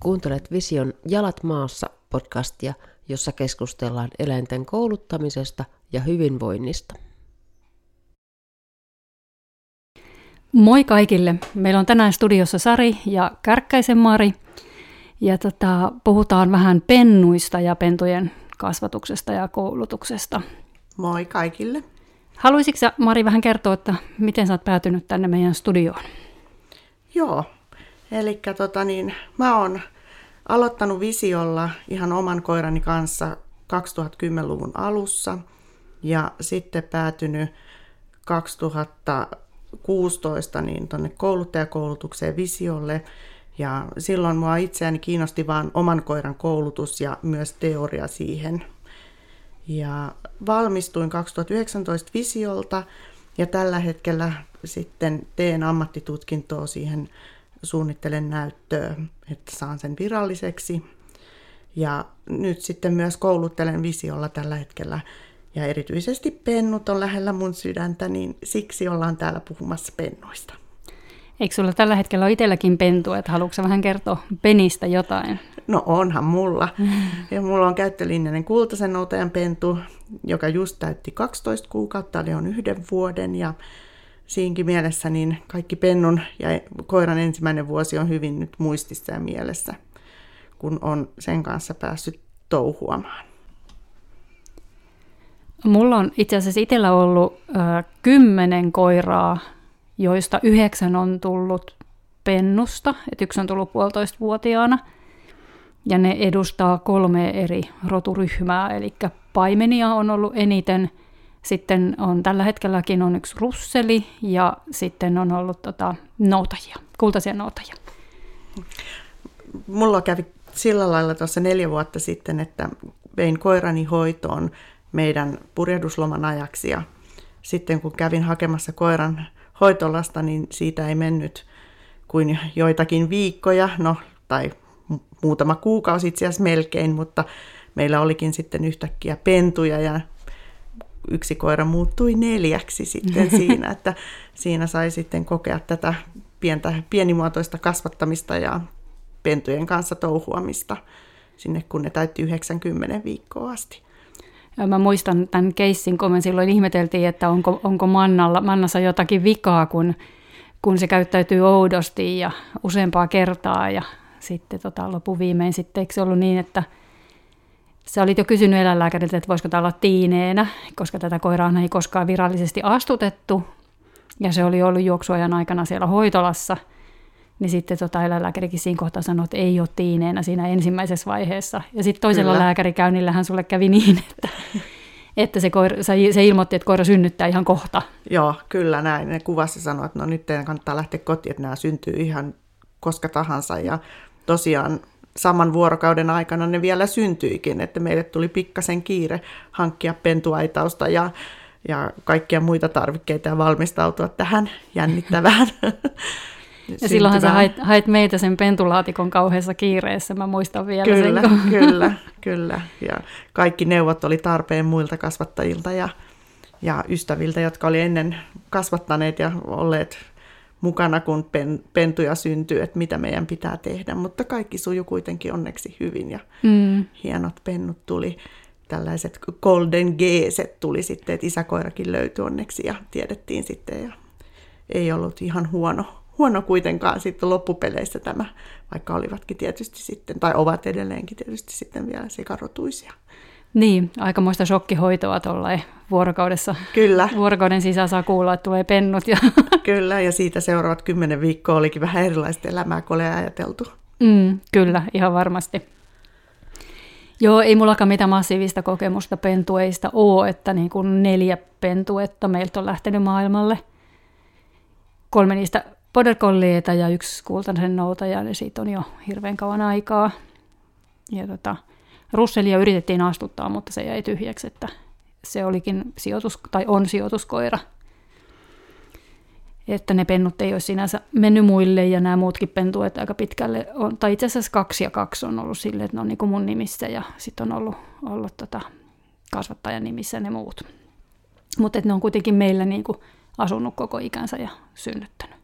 Kuuntelet Vision Jalat maassa podcastia, jossa keskustellaan eläinten kouluttamisesta ja hyvinvoinnista. Moi kaikille! Meillä on tänään studiossa Sari ja Kärkkäisen Mari. Ja tota, puhutaan vähän pennuista ja pentujen kasvatuksesta ja koulutuksesta. Moi kaikille! Haluaisitko Mari vähän kertoa, että miten sä oot päätynyt tänne meidän studioon? Joo, eli tota niin, mä oon aloittanut Visiolla ihan oman koirani kanssa 2010-luvun alussa ja sitten päätynyt 2016 niin tuonne kouluttajakoulutukseen Visiolle. Ja silloin mua itseäni kiinnosti vain oman koiran koulutus ja myös teoria siihen. Ja valmistuin 2019 Visiolta ja tällä hetkellä sitten teen ammattitutkintoa siihen suunnittelen näyttöä, että saan sen viralliseksi. Ja nyt sitten myös kouluttelen visiolla tällä hetkellä. Ja erityisesti pennut on lähellä mun sydäntä, niin siksi ollaan täällä puhumassa pennuista. Eikö sulla tällä hetkellä ole itselläkin pentu, että haluatko vähän kertoa penistä jotain? No onhan mulla. Ja mulla on käyttölinjainen kultaisen noutajan pentu, joka just täytti 12 kuukautta, eli on yhden vuoden. Ja siinkin mielessä niin kaikki pennun ja koiran ensimmäinen vuosi on hyvin nyt muistissa ja mielessä, kun on sen kanssa päässyt touhuamaan. Mulla on itse asiassa itsellä ollut ö, kymmenen koiraa, joista yhdeksän on tullut pennusta, että yksi on tullut puolitoista vuotiaana. Ja ne edustaa kolme eri roturyhmää, eli paimenia on ollut eniten – sitten on tällä hetkelläkin on yksi russeli ja sitten on ollut tota, noutajia, kultaisia noutajia. Mulla kävi sillä lailla tuossa neljä vuotta sitten, että vein koirani hoitoon meidän purjehdusloman ajaksi ja sitten kun kävin hakemassa koiran hoitolasta, niin siitä ei mennyt kuin joitakin viikkoja, no tai muutama kuukausi itse asiassa melkein, mutta meillä olikin sitten yhtäkkiä pentuja ja yksi koira muuttui neljäksi sitten siinä, että siinä sai sitten kokea tätä pientä, pienimuotoista kasvattamista ja pentujen kanssa touhuamista sinne, kun ne täytti 90 viikkoa asti. Ja mä muistan tämän keissin, kun me silloin ihmeteltiin, että onko, onko mannalla, mannassa jotakin vikaa, kun, kun se käyttäytyy oudosti ja useampaa kertaa. Ja sitten tota, lopuviimein sitten, eikö se ollut niin, että Sä olit jo kysynyt eläinlääkäriltä, että voisiko tämä olla tiineenä, koska tätä koiraa ei koskaan virallisesti astutettu. Ja se oli ollut juoksuajan aikana siellä hoitolassa. Niin sitten tota eläinlääkärikin siinä kohtaa sanoi, että ei ole tiineenä siinä ensimmäisessä vaiheessa. Ja sitten toisella kyllä. lääkärikäynnillähän sulle kävi niin, että, että se, koira, se ilmoitti, että koira synnyttää ihan kohta. Joo, kyllä näin. Ne kuvassa sanoi, että no nyt teidän kannattaa lähteä kotiin, että nämä syntyy ihan koska tahansa. Ja tosiaan saman vuorokauden aikana ne vielä syntyikin, että meille tuli pikkasen kiire hankkia pentuaitausta ja, ja kaikkia muita tarvikkeita ja valmistautua tähän jännittävään Ja silloinhan sä hait, hait meitä sen pentulaatikon kauheassa kiireessä, mä muistan vielä kyllä, sen. Kun... Kyllä, kyllä. Ja kaikki neuvot oli tarpeen muilta kasvattajilta ja, ja ystäviltä, jotka oli ennen kasvattaneet ja olleet mukana, kun pen, pentuja syntyy, että mitä meidän pitää tehdä. Mutta kaikki sujuu kuitenkin onneksi hyvin ja mm. hienot pennut tuli. Tällaiset golden geeset tuli sitten, että isäkoirakin löytyi onneksi ja tiedettiin sitten. Ja ei ollut ihan huono, huono kuitenkaan sitten loppupeleissä tämä, vaikka olivatkin tietysti sitten, tai ovat edelleenkin tietysti sitten vielä sekarotuisia. Niin, aikamoista shokkihoitoa tuolla vuorokaudessa. Kyllä. Vuorokauden sisään saa kuulla, että tulee pennut. Ja... Kyllä, ja siitä seuraavat kymmenen viikkoa olikin vähän erilaista elämää kuin oli ajateltu. Mm, kyllä, ihan varmasti. Joo, ei mullakaan mitään massiivista kokemusta pentueista ole, että niin kuin neljä pentuetta meiltä on lähtenyt maailmalle. Kolme niistä border ja yksi kultaisen noutaja, ja siitä on jo hirveän kauan aikaa. Ja tota, Russellia yritettiin astuttaa, mutta se jäi tyhjäksi, että se olikin sijoitus, tai on sijoituskoira. Että ne pennut ei olisi sinänsä mennyt muille ja nämä muutkin pentuet aika pitkälle on, tai itse asiassa kaksi ja kaksi on ollut silleen, että ne on niin kuin mun nimissä ja sitten on ollut, ollut tota kasvattajan nimissä ne muut. Mutta ne on kuitenkin meillä niin kuin asunut koko ikänsä ja synnyttänyt.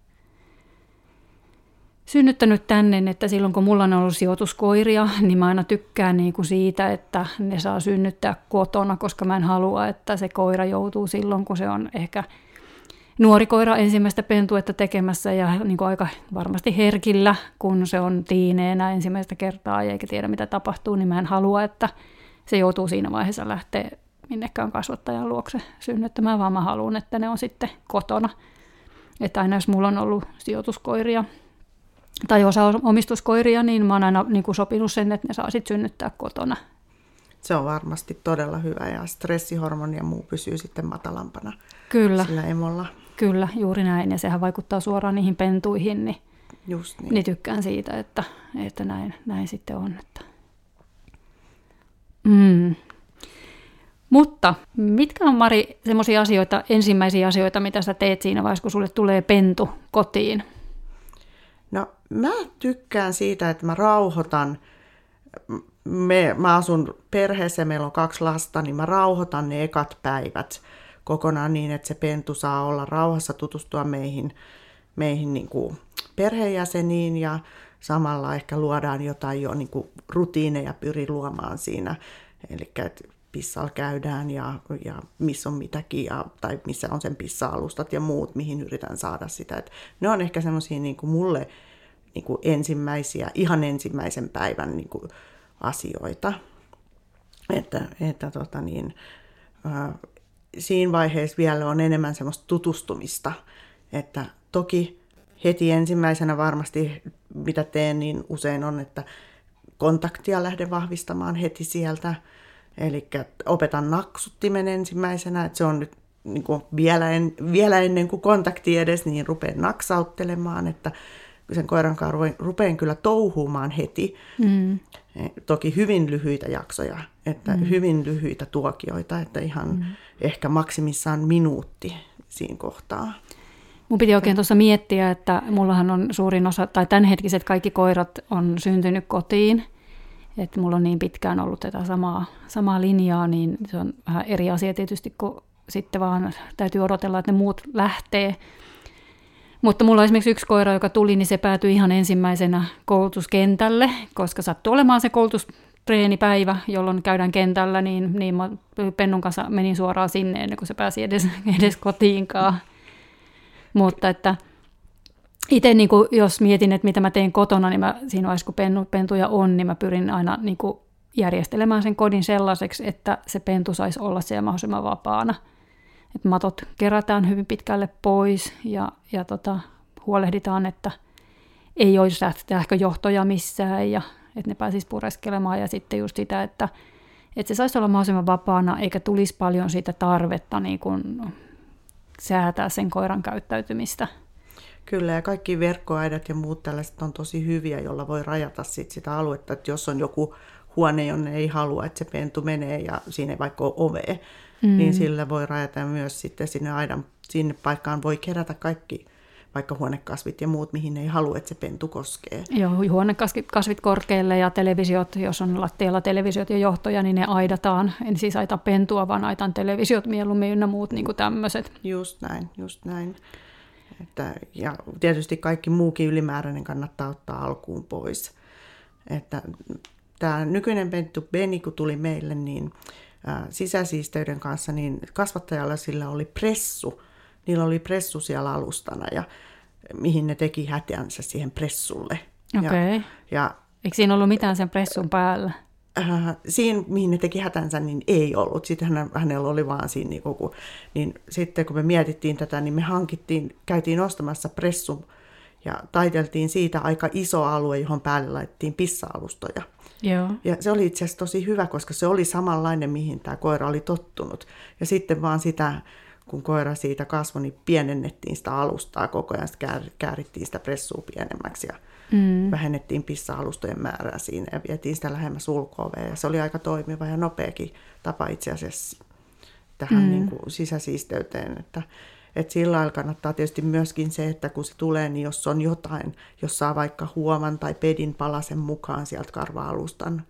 Synnyttänyt tänne, että silloin kun mulla on ollut sijoituskoiria, niin mä aina tykkään niin kuin siitä, että ne saa synnyttää kotona, koska mä en halua, että se koira joutuu silloin, kun se on ehkä nuori koira ensimmäistä pentuetta tekemässä ja niin kuin aika varmasti herkillä, kun se on tiineenä ensimmäistä kertaa eikä tiedä mitä tapahtuu, niin mä en halua, että se joutuu siinä vaiheessa lähteä minnekään kasvattajan luokse synnyttämään, vaan mä haluan, että ne on sitten kotona. Että aina jos mulla on ollut sijoituskoiria tai osa omistuskoiria, niin mä oon aina niin kuin sopinut sen, että ne saa sitten synnyttää kotona. Se on varmasti todella hyvä ja stressihormoni ja muu pysyy sitten matalampana Kyllä. sillä emolla. Kyllä, juuri näin. Ja sehän vaikuttaa suoraan niihin pentuihin, niin, Just niin. niin tykkään siitä, että, että näin, näin sitten on. Että. Mm. Mutta mitkä on Mari semmoisia asioita, ensimmäisiä asioita, mitä sä teet siinä vaiheessa, kun sulle tulee pentu kotiin? Mä tykkään siitä, että mä rauhoitan, me, mä asun perheessä, meillä on kaksi lasta, niin mä rauhoitan ne ekat päivät kokonaan niin, että se pentu saa olla rauhassa tutustua meihin, meihin niin kuin perheenjäseniin ja samalla ehkä luodaan jotain jo niin kuin rutiineja pyri luomaan siinä. Eli pissalla käydään ja, ja missä on mitäkin, ja, tai missä on sen pissa-alustat ja muut, mihin yritän saada sitä. Et ne on ehkä semmoisia niin mulle niin kuin ensimmäisiä, ihan ensimmäisen päivän niin kuin asioita. Että, että tota niin, äh, siinä vaiheessa vielä on enemmän semmoista tutustumista, että toki heti ensimmäisenä varmasti mitä teen, niin usein on, että kontaktia lähden vahvistamaan heti sieltä, Eli opetan naksuttimen ensimmäisenä, että se on nyt niin kuin vielä, en, vielä ennen kuin kontakti edes, niin rupean naksauttelemaan, että sen koiran kanssa rupean kyllä touhuumaan heti. Mm. Toki hyvin lyhyitä jaksoja, että mm. hyvin lyhyitä tuokioita, että ihan mm. ehkä maksimissaan minuutti siinä kohtaa. Mun piti oikein tuossa miettiä, että mullahan on suurin osa, tai tämänhetkiset kaikki koirat on syntynyt kotiin – että mulla on niin pitkään ollut tätä samaa, samaa linjaa, niin se on vähän eri asia tietysti, kun sitten vaan täytyy odotella, että ne muut lähtee. Mutta mulla on esimerkiksi yksi koira, joka tuli, niin se päätyi ihan ensimmäisenä koulutuskentälle, koska sattui olemaan se koulutustreenipäivä, jolloin käydään kentällä, niin, niin mä Pennun kanssa menin suoraan sinne ennen kuin se pääsi edes, edes kotiinkaan. Mutta että itse niin kuin, jos mietin, että mitä mä teen kotona, niin mä, siinä vaiheessa kun pentu, pentuja on, niin mä pyrin aina niin kuin, järjestelemään sen kodin sellaiseksi, että se pentu saisi olla siellä mahdollisimman vapaana. Et matot kerätään hyvin pitkälle pois ja, ja tota, huolehditaan, että ei olisi sähköjohtoja missään ja että ne pääsisi pureskelemaan ja sitten just sitä, että, että se saisi olla mahdollisimman vapaana eikä tulisi paljon siitä tarvetta niin kuin säätää sen koiran käyttäytymistä. Kyllä, ja kaikki verkkoaidat ja muut tällaiset on tosi hyviä, jolla voi rajata sit sitä aluetta, että jos on joku huone, jonne ei halua, että se pentu menee ja siinä ei vaikka ole ove, mm. niin sillä voi rajata myös sitten sinne aidan, sinne paikkaan voi kerätä kaikki vaikka huonekasvit ja muut, mihin ei halua, että se pentu koskee. Joo, huonekasvit korkealle ja televisiot, jos on lattialla televisiot ja johtoja, niin ne aidataan. En siis aita pentua, vaan aitan televisiot mieluummin ynnä muut niin tämmöiset. Just näin, just näin. Että, ja tietysti kaikki muukin ylimääräinen kannattaa ottaa alkuun pois. Että tämä nykyinen pentu Beni, kun tuli meille, niin sisäsiisteyden kanssa, niin kasvattajalla sillä oli pressu. Niillä oli pressu siellä alustana ja mihin ne teki hätänsä siihen pressulle. Okei. Okay. Ja, ja, Eikö siinä ollut mitään sen pressun päällä? äh, siinä, mihin ne teki hätänsä, niin ei ollut. Sitten hän, hänellä oli vaan siinä, niin, kun, niin sitten kun me mietittiin tätä, niin me hankittiin, käytiin ostamassa pressu ja taiteltiin siitä aika iso alue, johon päälle laitettiin pissa-alustoja. Joo. Ja se oli itse asiassa tosi hyvä, koska se oli samanlainen, mihin tämä koira oli tottunut. Ja sitten vaan sitä, kun koira siitä kasvoi, niin pienennettiin sitä alustaa koko ajan, sitten käärittiin sitä pressua pienemmäksi ja mm. vähennettiin pissa-alustojen määrää siinä ja vietiin sitä lähemmäs ulko ja se oli aika toimiva ja nopeakin tapa itse asiassa tähän mm. niin kuin sisäsiisteyteen, että et sillä lailla kannattaa tietysti myöskin se, että kun se tulee, niin jos on jotain, jos saa vaikka huoman tai pedin palasen mukaan sieltä karva-alustan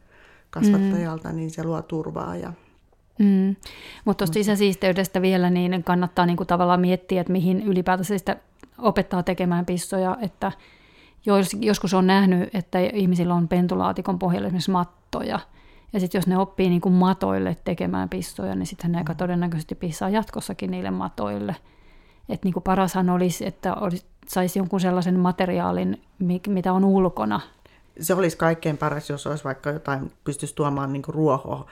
kasvattajalta, mm. niin se luo turvaa ja Mm. Mutta tuosta sisäsiisteydestä vielä, niin kannattaa niin kuin tavallaan miettiä, että mihin ylipäätänsä sitä opettaa tekemään pissoja, että jos, joskus on nähnyt, että ihmisillä on pentulaatikon pohjalla esimerkiksi mattoja, ja sitten jos ne oppii niin kuin matoille tekemään pissoja, niin sitten ne aika todennäköisesti pissaa jatkossakin niille matoille. Että niin kuin parashan olisi, että olisi, saisi jonkun sellaisen materiaalin, mitä on ulkona. Se olisi kaikkein paras, jos olisi vaikka jotain, pystyisi tuomaan niin ruohoa,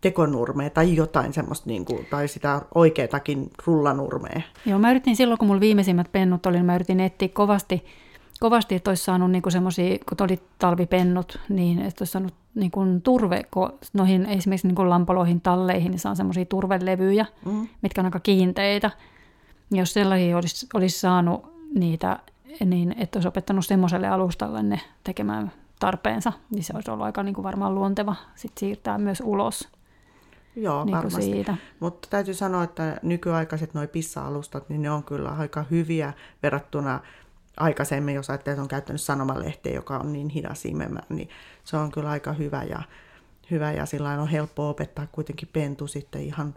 tekonurmea tai jotain semmoista, niin kuin, tai sitä oikeatakin rullanurmea. Joo, mä yritin silloin, kun mulla viimeisimmät pennut oli, niin mä yritin etsiä kovasti, kovasti että olisi saanut niin semmoisia, kun oli talvipennut, niin että olisi saanut niin kuin turve, noihin esimerkiksi niin kuin lampaloihin, talleihin, niin saa semmoisia turvelevyjä, mm. mitkä on aika kiinteitä. Jos sellaisia olisi, olisi saanut niitä, niin että olisi opettanut semmoiselle alustalle ne tekemään tarpeensa, niin se olisi ollut aika niin kuin varmaan luonteva sit siirtää myös ulos. Joo, niin varmasti. Siitä. Mutta täytyy sanoa, että nykyaikaiset nuo pissa-alustat, niin ne on kyllä aika hyviä verrattuna aikaisemmin, jos ajattelee, että on käyttänyt sanomalehteä, joka on niin hidas imemään, niin se on kyllä aika hyvä ja, hyvä ja sillä on helppo opettaa kuitenkin pentu sitten ihan,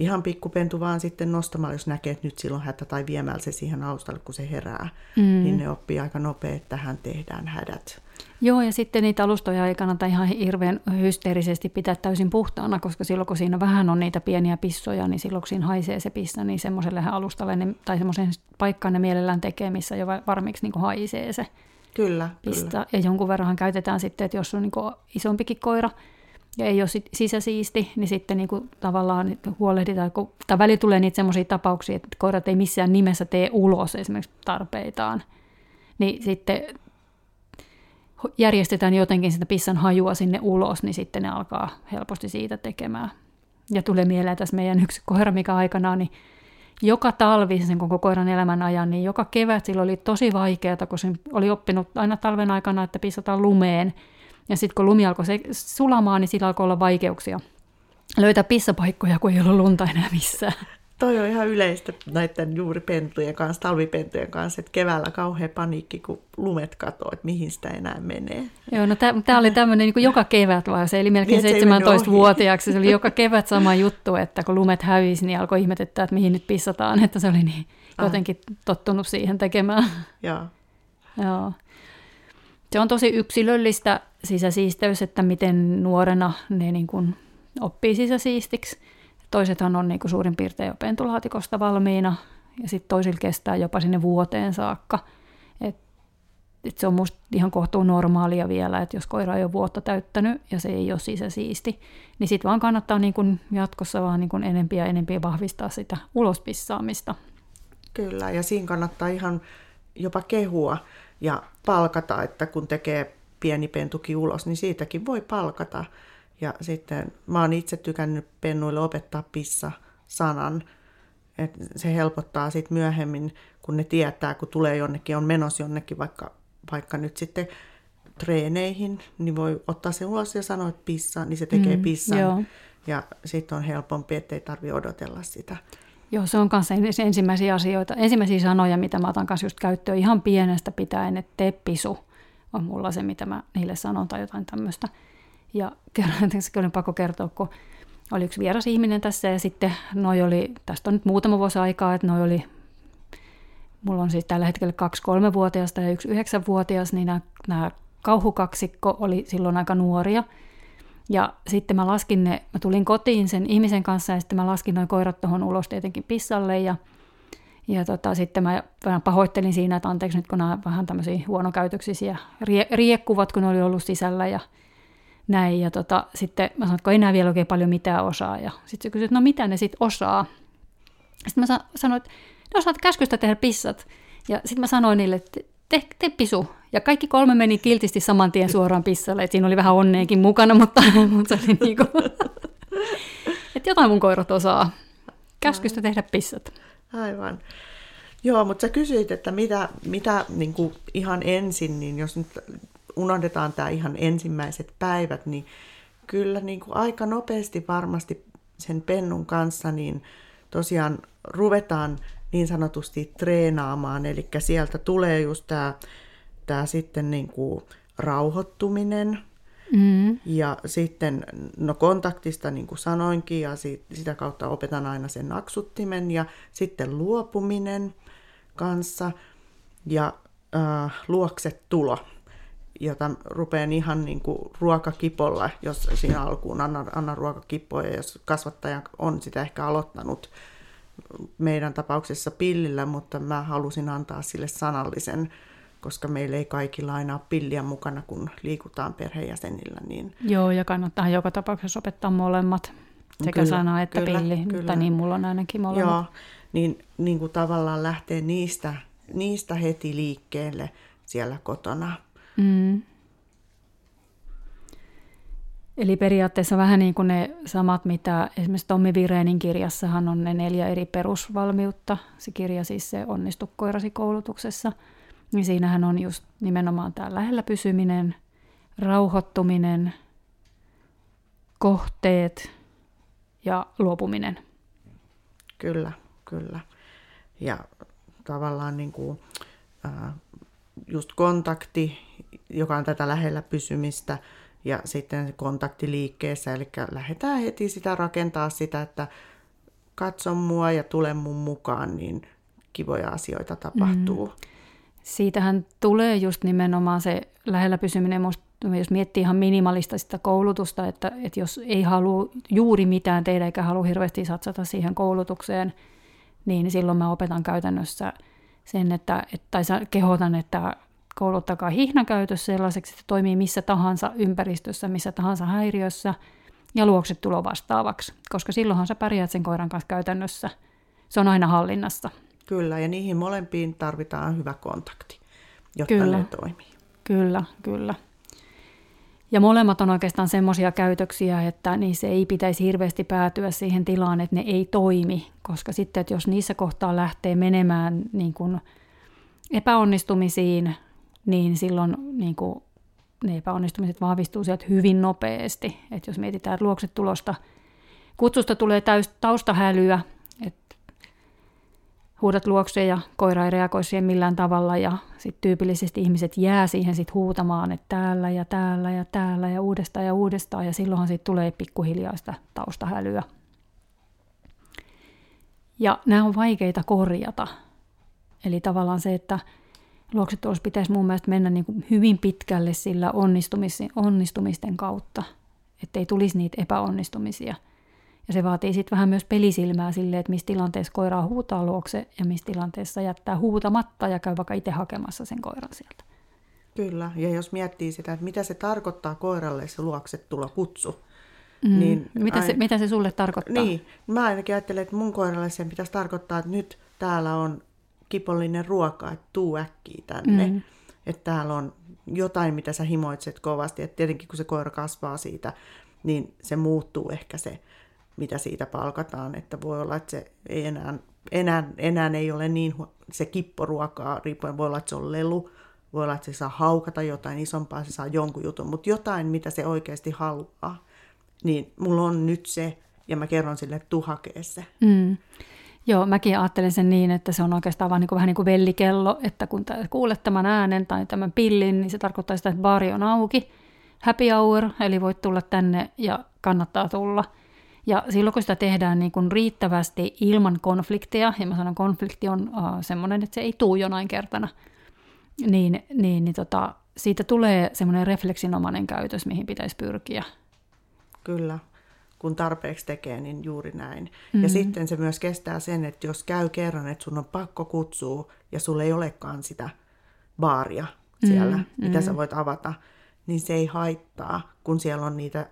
ihan pikkupentu vaan sitten nostamalla, jos näkee, että nyt silloin hätä tai viemällä se siihen alustalle, kun se herää, mm. niin ne oppii aika nopea, että tähän tehdään hädät. Joo, ja sitten niitä alustoja ei kannata ihan hirveän hysteerisesti pitää täysin puhtaana, koska silloin kun siinä vähän on niitä pieniä pissoja, niin silloin kun siinä haisee se pissa, niin semmoiselle alustalle ne, tai semmoisen paikkaan ne mielellään tekee, missä jo varmiksi niin haisee se kyllä, pista. Kyllä. Ja jonkun verran käytetään sitten, että jos on niin isompikin koira ja ei ole sisäsiisti, niin sitten niin kuin tavallaan huolehditaan, kun, tai väli tulee niitä semmoisia tapauksia, että koirat ei missään nimessä tee ulos esimerkiksi tarpeitaan. Niin sitten järjestetään jotenkin sitä pissan hajua sinne ulos, niin sitten ne alkaa helposti siitä tekemään. Ja tulee mieleen tässä meidän yksi koira, mikä aikanaan, niin joka talvi sen koko koiran elämän ajan, niin joka kevät sillä oli tosi vaikeaa, kun se oli oppinut aina talven aikana, että pissataan lumeen. Ja sitten kun lumi alkoi sulamaan, niin sillä alkoi olla vaikeuksia löytää pissapaikkoja, kun ei ollut lunta enää missään. Toi on ihan yleistä näiden juuri pentujen kanssa, talvipentujen kanssa, että keväällä kauhea paniikki, kun lumet katoo, että mihin sitä enää menee. Joo, no tämä oli tämmöinen niin joka kevät vaan, se eli melkein 17-vuotiaaksi, se oli joka kevät sama juttu, että kun lumet hävisi, niin alkoi ihmetyttää, että mihin nyt pissataan, että se oli niin ah. jotenkin tottunut siihen tekemään. Joo. Joo. Se on tosi yksilöllistä sisäsiisteys, että miten nuorena ne niin kuin oppii sisäsiistiksi. Toisethan on niin kuin suurin piirtein jo pentulaatikosta valmiina ja sitten toisilla kestää jopa sinne vuoteen saakka. Et, et se on musta ihan kohtuun normaalia vielä, että jos koira ei ole vuotta täyttänyt ja se ei ole sisäsiisti, niin sitten vaan kannattaa niin kuin jatkossa vaan niin kuin enempi ja enempi vahvistaa sitä ulospissaamista. Kyllä, ja siinä kannattaa ihan jopa kehua ja palkata, että kun tekee pieni pentuki ulos, niin siitäkin voi palkata. Ja sitten mä oon itse tykännyt pennuille opettaa pissa-sanan. Et se helpottaa sitten myöhemmin, kun ne tietää, kun tulee jonnekin, on menossa jonnekin vaikka, vaikka nyt sitten treeneihin, niin voi ottaa se ulos ja sanoa, että pissa, niin se tekee mm, pissan. Joo. Ja sitten on helpompi, ettei tarvitse odotella sitä. Joo, se on myös ensimmäisiä asioita, ensimmäisiä sanoja, mitä mä otan kanssa just käyttöön ihan pienestä pitäen, että tee pisu on mulla se, mitä mä niille sanon tai jotain tämmöistä. Ja kerran, oli pakko kertoa, kun oli yksi vieras ihminen tässä ja sitten noi oli, tästä on nyt muutama vuosi aikaa, että noi oli, mulla on siis tällä hetkellä kaksi kolmevuotiaasta ja yksi yhdeksänvuotias, niin nämä, nämä kauhukaksikko oli silloin aika nuoria. Ja sitten mä laskin ne, mä tulin kotiin sen ihmisen kanssa ja sitten mä laskin noin koirat tuohon ulos tietenkin pissalle ja ja tota, sitten mä vähän pahoittelin siinä, että anteeksi nyt kun nämä vähän tämmöisiä huonokäytöksisiä rie- riekkuvat, kun ne oli ollut sisällä ja näin. Ja tota, sitten mä sanoin, että kun ei enää vielä oikein paljon mitään osaa. Ja sitten se kysyi, että no mitä ne sitten osaa. Sitten mä sanoin, että ne osaat käskystä tehdä pissat. Ja sitten mä sanoin niille, että te, te pisu. Ja kaikki kolme meni kiltisti saman tien suoraan pissalle. Et siinä oli vähän onneenkin mukana, mutta, mutta se oli niin kuin, että jotain mun koirat osaa. Käskystä tehdä pissat. Aivan. Joo, mutta sä kysyit, että mitä, mitä niin kuin ihan ensin, niin jos nyt unohdetaan tämä ihan ensimmäiset päivät, niin kyllä niin kuin aika nopeasti varmasti sen pennun kanssa, niin tosiaan ruvetaan niin sanotusti treenaamaan, eli sieltä tulee just tämä, tämä sitten niin kuin rauhoittuminen, Mm. Ja sitten no kontaktista, niin kuin sanoinkin, ja si- sitä kautta opetan aina sen naksuttimen ja sitten luopuminen kanssa ja äh, luokset tulo, jota rupean ihan niin kuin ruokakipolla, jos siinä alkuun annan, annan ruokakippoja, jos kasvattaja on sitä ehkä aloittanut meidän tapauksessa pillillä, mutta mä halusin antaa sille sanallisen koska meillä ei kaikilla aina ole pilliä mukana, kun liikutaan perheenjäsenillä. Niin... Joo, ja kannattaa joka tapauksessa opettaa molemmat, sekä Kyllä, sana että kyllä, pilli, kyllä. tai niin mulla on ainakin molemmat. Joo, niin, niin kuin tavallaan lähtee niistä, niistä heti liikkeelle siellä kotona. Mm. Eli periaatteessa vähän niin kuin ne samat, mitä esimerkiksi Tommi Virenin kirjassahan on ne neljä eri perusvalmiutta. Se kirja siis se Onnistu koirasi koulutuksessa. Niin siinähän on just nimenomaan tämä lähellä pysyminen, rauhoittuminen, kohteet ja luopuminen. Kyllä, kyllä. Ja tavallaan niin kuin, äh, just kontakti, joka on tätä lähellä pysymistä, ja sitten kontakti liikkeessä, eli lähdetään heti sitä rakentaa sitä, että katso mua ja tule mun mukaan, niin kivoja asioita tapahtuu. Mm. Siitähän tulee just nimenomaan se lähellä pysyminen, jos miettii ihan minimalista sitä koulutusta, että, että jos ei halua juuri mitään tehdä eikä halua hirveästi satsata siihen koulutukseen, niin silloin mä opetan käytännössä sen, että, että tai kehotan, että kouluttakaa hihnankäytös sellaiseksi, että toimii missä tahansa ympäristössä, missä tahansa häiriössä ja luokset tulo vastaavaksi, koska silloinhan sä pärjäät sen koiran kanssa käytännössä. Se on aina hallinnassa. Kyllä, ja niihin molempiin tarvitaan hyvä kontakti, jotta Kyllä. ne toimii. Kyllä, kyllä. Ja molemmat on oikeastaan semmoisia käytöksiä, että niissä ei pitäisi hirveästi päätyä siihen tilaan, että ne ei toimi, koska sitten, että jos niissä kohtaa lähtee menemään niin kuin epäonnistumisiin, niin silloin niin kuin ne epäonnistumiset vahvistuu sieltä hyvin nopeasti. Että jos mietitään, että luokset tulosta, kutsusta tulee täys, taustahälyä, huudat luokse ja koira ei reagoi siihen millään tavalla ja sitten tyypillisesti ihmiset jää siihen sit huutamaan, että täällä ja täällä ja täällä ja uudestaan ja uudestaan ja silloinhan siitä tulee pikkuhiljaa sitä taustahälyä. Ja nämä on vaikeita korjata. Eli tavallaan se, että luoksetulos pitäisi mun mielestä mennä niin hyvin pitkälle sillä onnistumisten kautta, ettei tulisi niitä epäonnistumisia. Ja se vaatii sitten vähän myös pelisilmää sille, että missä tilanteessa koiraa huutaa luokse ja missä tilanteessa jättää huutamatta ja käy vaikka itse hakemassa sen koiran sieltä. Kyllä, ja jos miettii sitä, että mitä se tarkoittaa koiralle se luokset tulla kutsu, Mm. Niin, mitä, se, mitä se sulle tarkoittaa? Niin, mä ainakin ajattelen, että mun koiralle sen pitäisi tarkoittaa, että nyt täällä on kipollinen ruoka, että tuu äkkiä tänne. Mm. Että täällä on jotain, mitä sä himoitset kovasti. Että tietenkin kun se koira kasvaa siitä, niin se muuttuu ehkä se, mitä siitä palkataan. Että voi olla, että se ei enää, enää, enää ei ole niin se kipporuokaa, riippuen voi olla, että se on lelu, voi olla, että se saa haukata jotain isompaa, se saa jonkun jutun, mutta jotain, mitä se oikeasti haluaa. Niin mulla on nyt se, ja mä kerron sille, että tuu hakee se. Mm. Joo, mäkin ajattelen sen niin, että se on oikeastaan vaan niin kuin, vähän niin kuin vellikello, että kun kuulet tämän äänen tai tämän pillin, niin se tarkoittaa sitä, että baari on auki. Happy hour, eli voit tulla tänne ja kannattaa tulla. Ja silloin kun sitä tehdään niin kuin riittävästi ilman konflikteja, ja mä sanon konflikti on uh, semmoinen, että se ei tuu jonain kertana, niin, niin, niin tota, siitä tulee semmoinen refleksinomainen käytös, mihin pitäisi pyrkiä. Kyllä kun tarpeeksi tekee, niin juuri näin. Mm-hmm. Ja sitten se myös kestää sen, että jos käy kerran, että sun on pakko kutsua ja sulla ei olekaan sitä baaria siellä, mm-hmm. mitä sä voit avata, niin se ei haittaa, kun siellä on niitä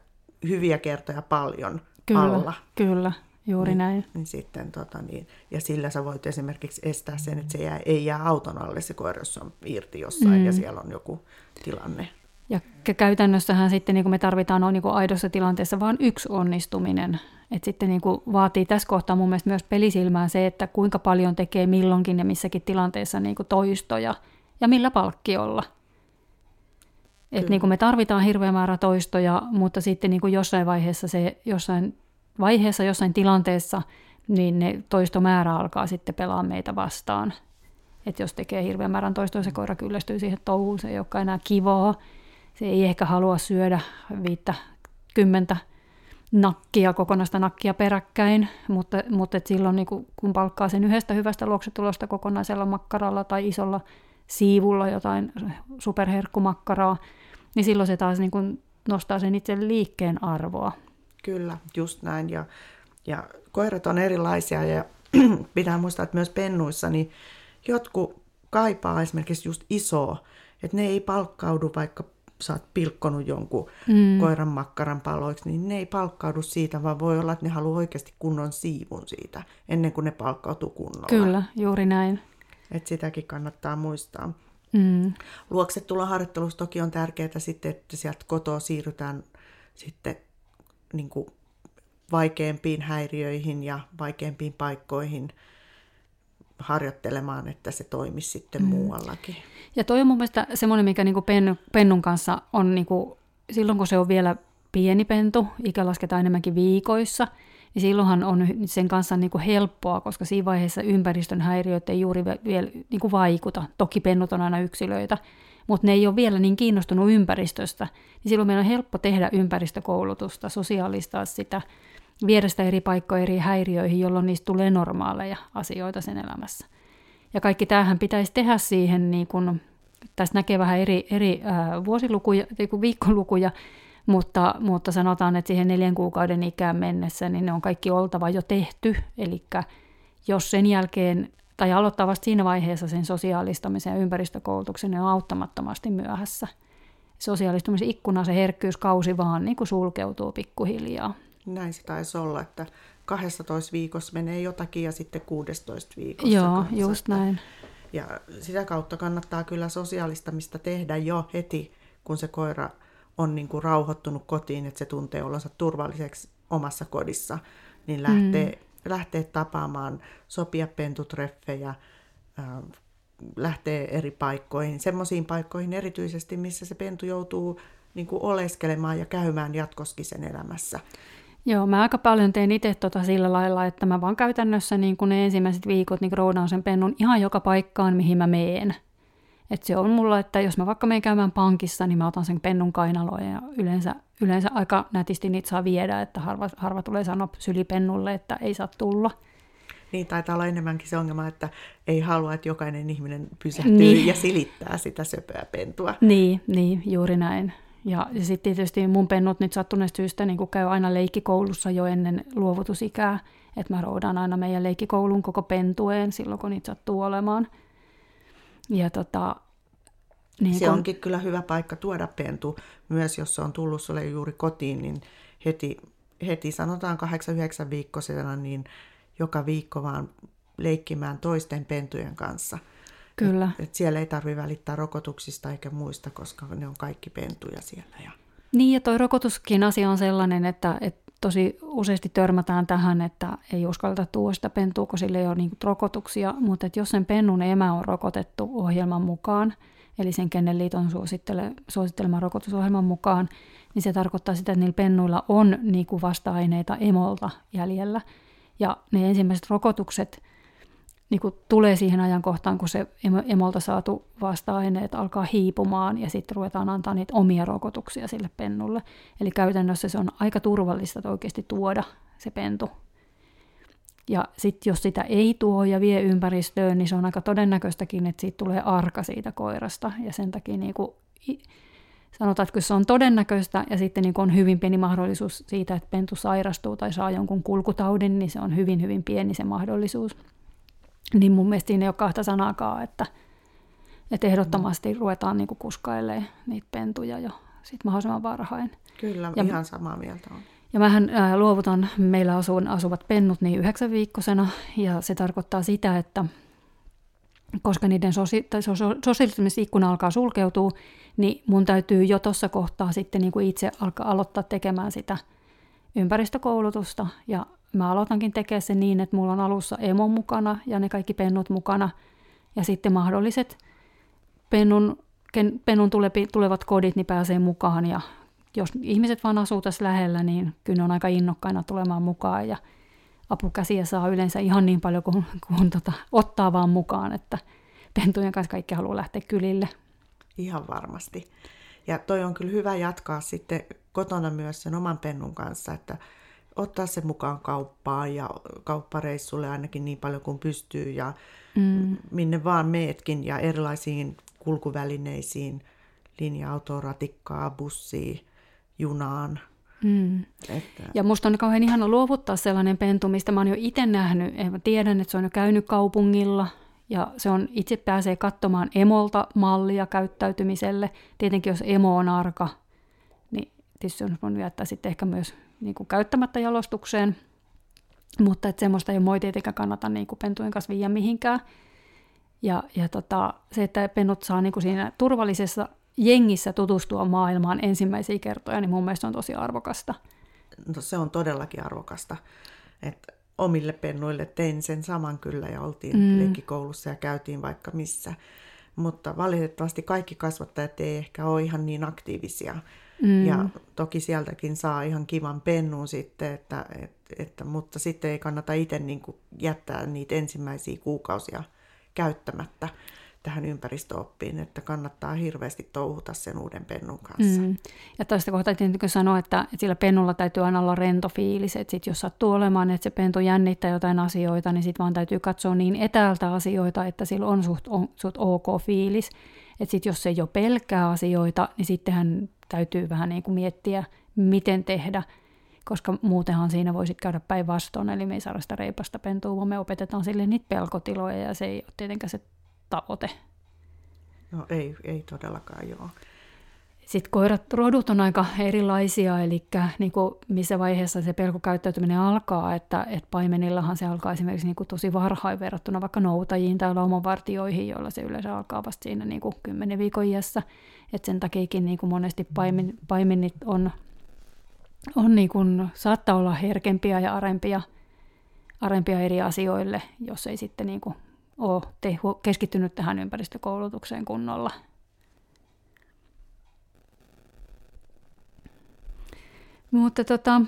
hyviä kertoja paljon kyllä, alla. Kyllä, juuri niin, näin. Niin sitten, tota, niin, ja sillä sä voit esimerkiksi estää sen, että se jää, ei jää auton alle se koira, jos on irti jossain mm. ja siellä on joku tilanne. Ja käytännössähän sitten niin kuin me tarvitaan on niin kuin aidossa tilanteessa vain yksi onnistuminen. Et sitten niin kuin vaatii tässä kohtaa mun mielestä myös pelisilmää se, että kuinka paljon tekee milloinkin ja missäkin tilanteessa niin kuin toistoja ja millä palkkiolla. Et niin kuin me tarvitaan hirveä määrä toistoja, mutta sitten niin kuin jossain vaiheessa se jossain vaiheessa, jossain tilanteessa, niin ne toistomäärä alkaa sitten pelaa meitä vastaan. Et jos tekee hirveän määrän toistoja, se koira kyllästyy siihen touhuun, se ei olekaan enää kivaa se ei ehkä halua syödä viittä kymmentä nakkia, kokonaista nakkia peräkkäin, mutta, mutta et silloin niin kun palkkaa sen yhdestä hyvästä luoksetulosta kokonaisella makkaralla tai isolla siivulla jotain superherkkumakkaraa, niin silloin se taas niin kuin nostaa sen itse liikkeen arvoa. Kyllä, just näin. Ja, ja koirat on erilaisia ja pitää muistaa, että myös pennuissa niin jotkut kaipaa esimerkiksi just isoa, että ne ei palkkaudu vaikka sä oot pilkkonut jonkun mm. koiran makkaran paloiksi, niin ne ei palkkaudu siitä, vaan voi olla, että ne haluaa oikeasti kunnon siivun siitä, ennen kuin ne palkkautuu kunnolla. Kyllä, juuri näin. Et sitäkin kannattaa muistaa. Mm. harjoittelussa toki on tärkeää sitten, että sieltä kotoa siirrytään sitten niin kuin vaikeampiin häiriöihin ja vaikeampiin paikkoihin harjoittelemaan, että se toimisi sitten mm. muuallakin. Ja toi on mun mielestä semmoinen, mikä niinku pennu, pennun kanssa on niinku, silloin, kun se on vielä pieni pentu, ikä lasketaan enemmänkin viikoissa, niin silloinhan on sen kanssa niinku helppoa, koska siinä vaiheessa ympäristön häiriöt ei juuri vielä niinku vaikuta. Toki pennut on aina yksilöitä, mutta ne ei ole vielä niin kiinnostunut ympäristöstä. Niin silloin meidän on helppo tehdä ympäristökoulutusta, sosiaalistaa sitä, viedä sitä eri paikkoja eri häiriöihin, jolloin niistä tulee normaaleja asioita sen elämässä. Ja kaikki tämähän pitäisi tehdä siihen, niin kun, tästä näkee vähän eri, eri ää, vuosilukuja, viikkolukuja, mutta, mutta sanotaan, että siihen neljän kuukauden ikään mennessä, niin ne on kaikki oltava jo tehty. Eli jos sen jälkeen, tai aloittaa vasta siinä vaiheessa sen sosiaalistamisen ja ympäristökoulutuksen, niin on auttamattomasti myöhässä. Sosiaalistumisen ikkuna, se herkkyyskausi vaan niin kuin sulkeutuu pikkuhiljaa. Näin se taisi olla, että 12 viikossa menee jotakin ja sitten 16 viikossa. Joo, kanssa. just näin. Ja sitä kautta kannattaa kyllä sosiaalistamista tehdä jo heti, kun se koira on niin kuin rauhoittunut kotiin, että se tuntee olonsa turvalliseksi omassa kodissa, niin lähtee, mm. lähtee tapaamaan, sopia pentutreffejä, äh, lähtee eri paikkoihin, semmoisiin paikkoihin erityisesti, missä se pentu joutuu niin kuin oleskelemaan ja käymään jatkoskin sen elämässä. Joo, mä aika paljon teen itse tota sillä lailla, että mä vaan käytännössä niin kun ne ensimmäiset viikot niin roudaan sen pennun ihan joka paikkaan, mihin mä meen. Et se on mulla, että jos mä vaikka menen käymään pankissa, niin mä otan sen pennun kainaloon ja yleensä, yleensä aika nätisti niitä saa viedä, että harva, harva tulee sanoa sylipennulle, että ei saa tulla. Niin, taitaa olla enemmänkin se ongelma, että ei halua, että jokainen ihminen pysähtyy niin. ja silittää sitä söpöä pentua. Niin, niin juuri näin. Ja, ja sitten tietysti mun pennut nyt sattuneesta syystä niin käy aina leikkikoulussa jo ennen luovutusikää, että mä roudan aina meidän leikkikoulun koko pentueen silloin, kun niitä sattuu olemaan. Ja tota, niin se kun... onkin kyllä hyvä paikka tuoda pentu, myös jos se on tullut sulle juuri kotiin, niin heti, heti sanotaan 8-9 viikkoisena, niin joka viikko vaan leikkimään toisten pentujen kanssa – Kyllä. Et, et siellä ei tarvitse välittää rokotuksista eikä muista, koska ne on kaikki pentuja siellä. Ja... Niin, ja toi rokotuskin asia on sellainen, että, että tosi useasti törmätään tähän, että ei uskalleta tuoda sitä pentua, kun sille ei ole niin rokotuksia, mutta että jos sen pennun emä on rokotettu ohjelman mukaan, eli sen Kennelliiton suosittele, suosittelema rokotusohjelman mukaan, niin se tarkoittaa sitä, että niillä pennuilla on niin kuin vasta-aineita emolta jäljellä. Ja ne ensimmäiset rokotukset niin kuin tulee siihen ajankohtaan, kun se emolta saatu vasta-aineet alkaa hiipumaan ja sitten ruvetaan antaa niitä omia rokotuksia sille pennulle. Eli käytännössä se on aika turvallista että oikeasti tuoda se pentu. Ja sitten jos sitä ei tuo ja vie ympäristöön, niin se on aika todennäköistäkin, että siitä tulee arka siitä koirasta. Ja sen takia niin kuin, sanotaan, että kun se on todennäköistä ja sitten niin on hyvin pieni mahdollisuus siitä, että pentu sairastuu tai saa jonkun kulkutaudin, niin se on hyvin, hyvin pieni se mahdollisuus. Niin mun mielestä siinä ei ole kahta sanaakaan, että, että ehdottomasti ruvetaan niin kuin kuskailemaan niitä pentuja jo sit mahdollisimman varhain. Kyllä, ja, ihan samaa mieltä on. Ja mähän ää, luovutan meillä asuun, asuvat pennut niin yhdeksän viikkosena, ja se tarkoittaa sitä, että koska niiden sosi- tai alkaa sulkeutua, niin mun täytyy jo tuossa kohtaa sitten niin kuin itse alkaa aloittaa tekemään sitä ympäristökoulutusta ja mä aloitankin tekemään sen niin, että mulla on alussa emo mukana ja ne kaikki pennut mukana. Ja sitten mahdolliset pennun, pennun tulevat kodit niin pääsee mukaan. Ja jos ihmiset vaan asuu tässä lähellä, niin kyllä ne on aika innokkaina tulemaan mukaan. Ja apukäsiä saa yleensä ihan niin paljon kuin, kuin tota, ottaa vaan mukaan, että pentujen kanssa kaikki haluaa lähteä kylille. Ihan varmasti. Ja toi on kyllä hyvä jatkaa sitten kotona myös sen oman pennun kanssa, että ottaa se mukaan kauppaan ja kauppareissulle ainakin niin paljon kuin pystyy ja mm. minne vaan meetkin ja erilaisiin kulkuvälineisiin, linja-autoon, ratikkaa, bussiin, junaan. Mm. Että... Ja musta on kauhean ihana luovuttaa sellainen pentu, mistä mä oon jo itse nähnyt. Mä tiedän, että se on jo käynyt kaupungilla ja se on, itse pääsee katsomaan emolta mallia käyttäytymiselle. Tietenkin jos emo on arka, niin tietysti on voinut jättää sitten ehkä myös niin kuin käyttämättä jalostukseen. Mutta että semmoista ei moi tietenkään kannata niin kuin pentujen kanssa viiä mihinkään. Ja, ja tota, se, että pennut saa niin kuin siinä turvallisessa jengissä tutustua maailmaan ensimmäisiä kertoja, niin mun mielestä on tosi arvokasta. No se on todellakin arvokasta. Että omille pennuille tein sen saman kyllä ja oltiin mm. leikkikoulussa ja käytiin vaikka missä. Mutta valitettavasti kaikki kasvattajat ei ehkä ole ihan niin aktiivisia. Mm. Ja toki sieltäkin saa ihan kivan pennun sitten, että, että, että, mutta sitten ei kannata itse niin jättää niitä ensimmäisiä kuukausia käyttämättä tähän ympäristöoppiin, että kannattaa hirveästi touhuta sen uuden pennun kanssa. Mm. Ja tästä kohtaa tietenkin sanoa, että, että sillä pennulla täytyy aina olla rento fiilis, että sit jos sattuu olemaan, että se pentu jännittää jotain asioita, niin sitten vaan täytyy katsoa niin etäältä asioita, että sillä on suht, on, suht ok fiilis. Että sitten jos se jo pelkää asioita, niin sittenhän täytyy vähän niin kuin miettiä, miten tehdä, koska muutenhan siinä voisi käydä päinvastoin, eli me ei saada sitä reipasta pentua, vaan me opetetaan sille niitä pelkotiloja, ja se ei ole tietenkään se tavoite. No ei, ei todellakaan, joo. Sitten koirat, rodut on aika erilaisia, eli niin kuin missä vaiheessa se pelkokäyttäytyminen alkaa, että, että paimenillahan se alkaa esimerkiksi niin kuin tosi varhain verrattuna vaikka noutajiin tai laumavartioihin, joilla se yleensä alkaa vasta siinä niin kuin 10 viikon iässä. Et sen takiakin niin kuin monesti paimen, paimenit on, on niin kuin, saattaa olla herkempiä ja arempia, arempia eri asioille, jos ei sitten niin kuin ole keskittynyt tähän ympäristökoulutukseen kunnolla. Mutta tota,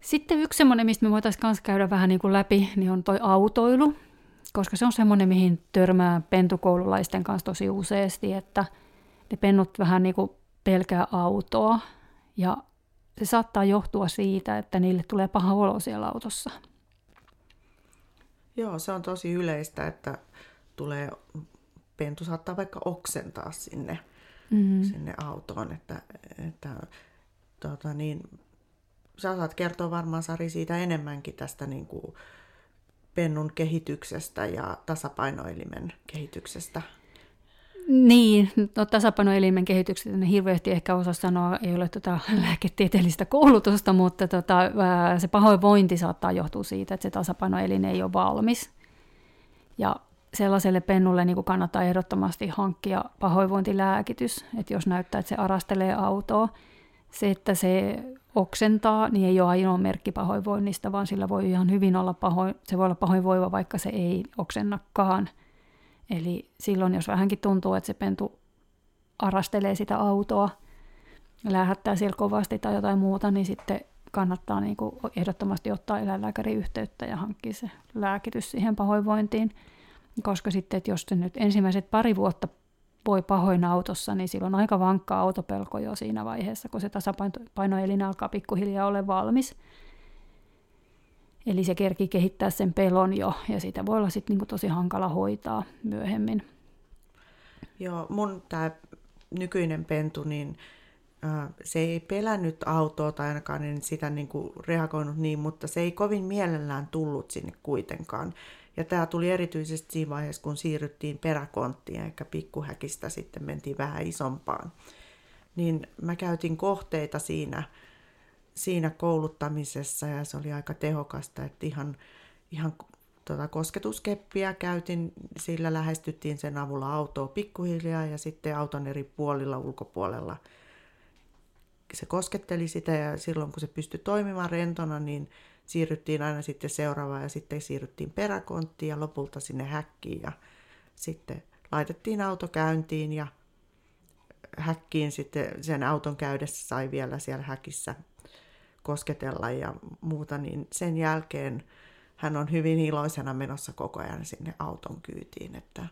sitten yksi semmoinen, mistä me voitaisiin myös käydä vähän niin kuin läpi, niin on toi autoilu, koska se on semmoinen, mihin törmää pentukoululaisten kanssa tosi useasti, että ne pennut vähän niin kuin pelkää autoa ja se saattaa johtua siitä, että niille tulee paha olo siellä autossa. Joo, se on tosi yleistä, että tulee, pentu saattaa vaikka oksentaa sinne, mm. sinne autoon, että, että tota niin, sä saat kertoa varmaan Sari siitä enemmänkin tästä niin kuin pennun kehityksestä ja tasapainoelimen kehityksestä. Niin, no tasapainoelimen kehityksestä en hirveästi ehkä osaa sanoa, ei ole tota lääketieteellistä koulutusta, mutta tota, se pahoinvointi saattaa johtua siitä, että se tasapainoelin ei ole valmis. Ja sellaiselle pennulle niin kannattaa ehdottomasti hankkia pahoinvointilääkitys, että jos näyttää, että se arastelee autoa, se, että se oksentaa, niin ei ole ainoa merkki pahoinvoinnista, vaan sillä voi ihan hyvin olla pahoin, se voi olla pahoinvoiva, vaikka se ei oksennakaan. Eli silloin, jos vähänkin tuntuu, että se pentu arastelee sitä autoa, lähettää siellä kovasti tai jotain muuta, niin sitten kannattaa niin kuin ehdottomasti ottaa eläinlääkärin yhteyttä ja hankkia se lääkitys siihen pahoinvointiin. Koska sitten, että jos se nyt ensimmäiset pari vuotta voi pahoin autossa, niin silloin on aika vankka autopelko jo siinä vaiheessa, kun se tasapainoelin alkaa pikkuhiljaa olla valmis. Eli se kerki kehittää sen pelon jo, ja sitä voi olla sitten niinku tosi hankala hoitaa myöhemmin. Joo, mun tämä nykyinen pentu, niin se ei pelännyt autoa tai ainakaan en sitä niinku reagoinut niin, mutta se ei kovin mielellään tullut sinne kuitenkaan. Ja tämä tuli erityisesti siinä vaiheessa, kun siirryttiin peräkonttiin, eikä pikkuhäkistä sitten mentiin vähän isompaan. Niin mä käytin kohteita siinä, siinä kouluttamisessa ja se oli aika tehokasta, että ihan, ihan tota kosketuskeppiä käytin, sillä lähestyttiin sen avulla autoa pikkuhiljaa ja sitten auton eri puolilla ulkopuolella. Se kosketteli sitä ja silloin kun se pystyi toimimaan rentona, niin siirryttiin aina sitten seuraavaan ja sitten siirryttiin peräkonttiin ja lopulta sinne häkkiin ja sitten laitettiin auto käyntiin ja häkkiin sitten sen auton käydessä sai vielä siellä häkissä kosketella ja muuta, niin sen jälkeen hän on hyvin iloisena menossa koko ajan sinne auton kyytiin, että,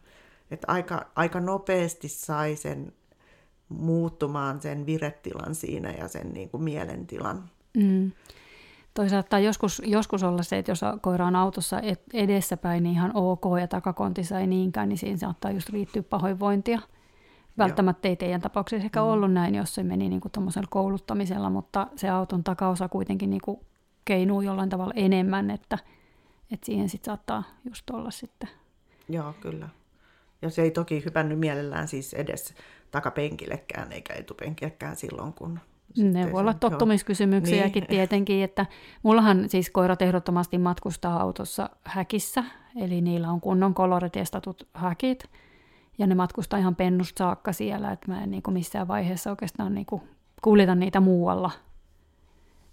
että aika, aika nopeasti sai sen muuttumaan sen viretilan siinä ja sen niin kuin mielentilan. Mm. Toisaalta joskus, joskus olla se, että jos koira on autossa edessäpäin, niin ihan ok ja takakontissa ei niinkään, niin siinä saattaa just liittyä pahoinvointia. Välttämättä ei teidän tapauksessa ehkä mm. ollut näin, jos se meni niin kuin kouluttamisella, mutta se auton takaosa kuitenkin niin kuin keinuu jollain tavalla enemmän, että, että siihen sitten saattaa just olla sitten. Joo, kyllä. Ja se ei toki hypännyt mielellään siis edes takapenkillekään eikä etupenkillekään silloin, kun ne voi olla tottumiskysymyksiäkin niin. tietenkin, että mullahan siis koirat ehdottomasti matkustaa autossa häkissä, eli niillä on kunnon koloritestatut häkit, ja ne matkustaa ihan pennusta saakka siellä, että mä en niin kuin missään vaiheessa oikeastaan niin kuin kuljeta niitä muualla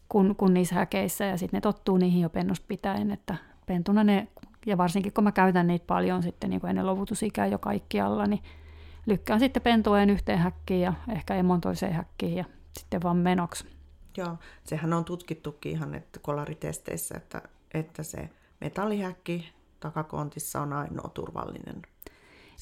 kuin, kuin niissä häkeissä, ja sitten ne tottuu niihin jo pennusta pitäen, että pentuna ne, ja varsinkin kun mä käytän niitä paljon sitten niin kuin ennen luovutusikää jo kaikkialla, niin lykkään sitten pentueen yhteen häkkiin ja ehkä emon toiseen häkkiin, ja sitten vaan menoksi. Joo, sehän on tutkittukin ihan että kolaritesteissä, että, että se metallihäkki takakontissa on ainoa turvallinen.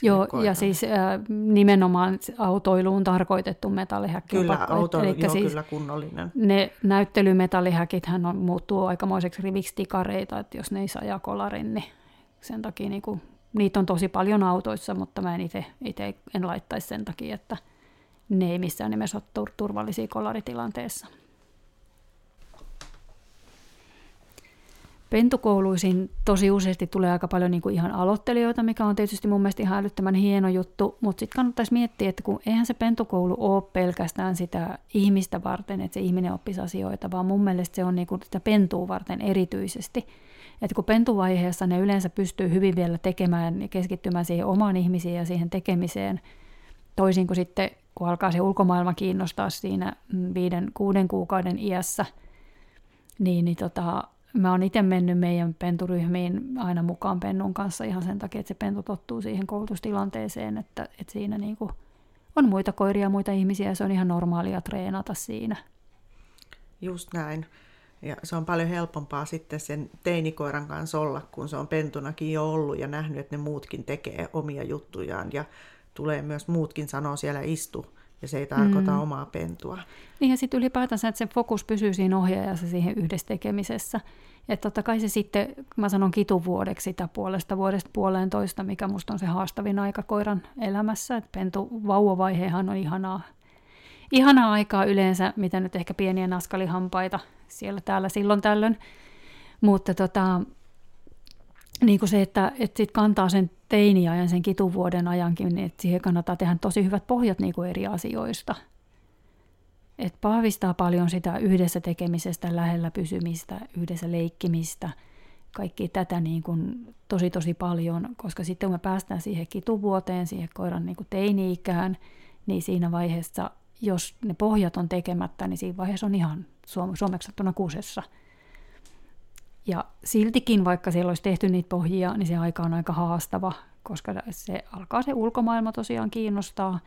Joo, koetaan. ja siis äh, nimenomaan autoiluun tarkoitettu metallihäkki Kyllä, auto, joo, siis kyllä kunnollinen. Ne näyttelymetallihäkit on, muuttuu aikamoiseksi riviksi tikareita, että jos ne ei saa kolarin, niin sen takia niin kuin, niitä on tosi paljon autoissa, mutta mä en itse en laittaisi sen takia, että – ne ei missään nimessä ole turvallisia kolaritilanteessa. Pentukouluisin tosi useasti tulee aika paljon niin kuin ihan aloittelijoita, mikä on tietysti mun mielestä ihan älyttömän hieno juttu, mutta sitten kannattaisi miettiä, että kun eihän se pentukoulu ole pelkästään sitä ihmistä varten, että se ihminen oppisi asioita, vaan mun mielestä se on niin kuin sitä pentua varten erityisesti. Että kun pentuvaiheessa ne yleensä pystyy hyvin vielä tekemään ja keskittymään siihen omaan ihmisiin ja siihen tekemiseen, toisin kuin sitten kun alkaa se ulkomaailma kiinnostaa siinä viiden, kuuden kuukauden iässä, niin, niin tota, mä oon itse mennyt meidän penturyhmiin aina mukaan pennun kanssa ihan sen takia, että se pentu tottuu siihen koulutustilanteeseen, että, että siinä niin kuin on muita koiria, muita ihmisiä ja se on ihan normaalia treenata siinä. Just näin. Ja se on paljon helpompaa sitten sen teinikoiran kanssa olla, kun se on pentunakin jo ollut ja nähnyt, että ne muutkin tekee omia juttujaan. Ja tulee myös muutkin sanoa siellä istu, ja se ei tarkoita mm. omaa pentua. Niin ja sitten ylipäätänsä, että se fokus pysyy siinä ohjaajassa siihen yhdessä tekemisessä. Että totta kai se sitten, mä sanon kituvuodeksi sitä puolesta vuodesta puoleen toista, mikä musta on se haastavin aika koiran elämässä. Että pentu vauvavaihehan on ihanaa, ihanaa aikaa yleensä, mitä nyt ehkä pieniä naskalihampaita siellä täällä silloin tällöin. Mutta tota, niin kuin se, että, että sit kantaa sen teiniajan, sen kituvuoden ajankin, niin että siihen kannattaa tehdä tosi hyvät pohjat niin kuin eri asioista. Et pahvistaa paljon sitä yhdessä tekemisestä, lähellä pysymistä, yhdessä leikkimistä, kaikki tätä niin kuin tosi tosi paljon, koska sitten kun me päästään siihen kituvuoteen, siihen koiran niin kuin teini-ikään, niin siinä vaiheessa, jos ne pohjat on tekemättä, niin siinä vaiheessa on ihan suomeksattuna kusessa – ja siltikin, vaikka siellä olisi tehty niitä pohjia, niin se aika on aika haastava, koska se alkaa se ulkomaailma tosiaan kiinnostaa.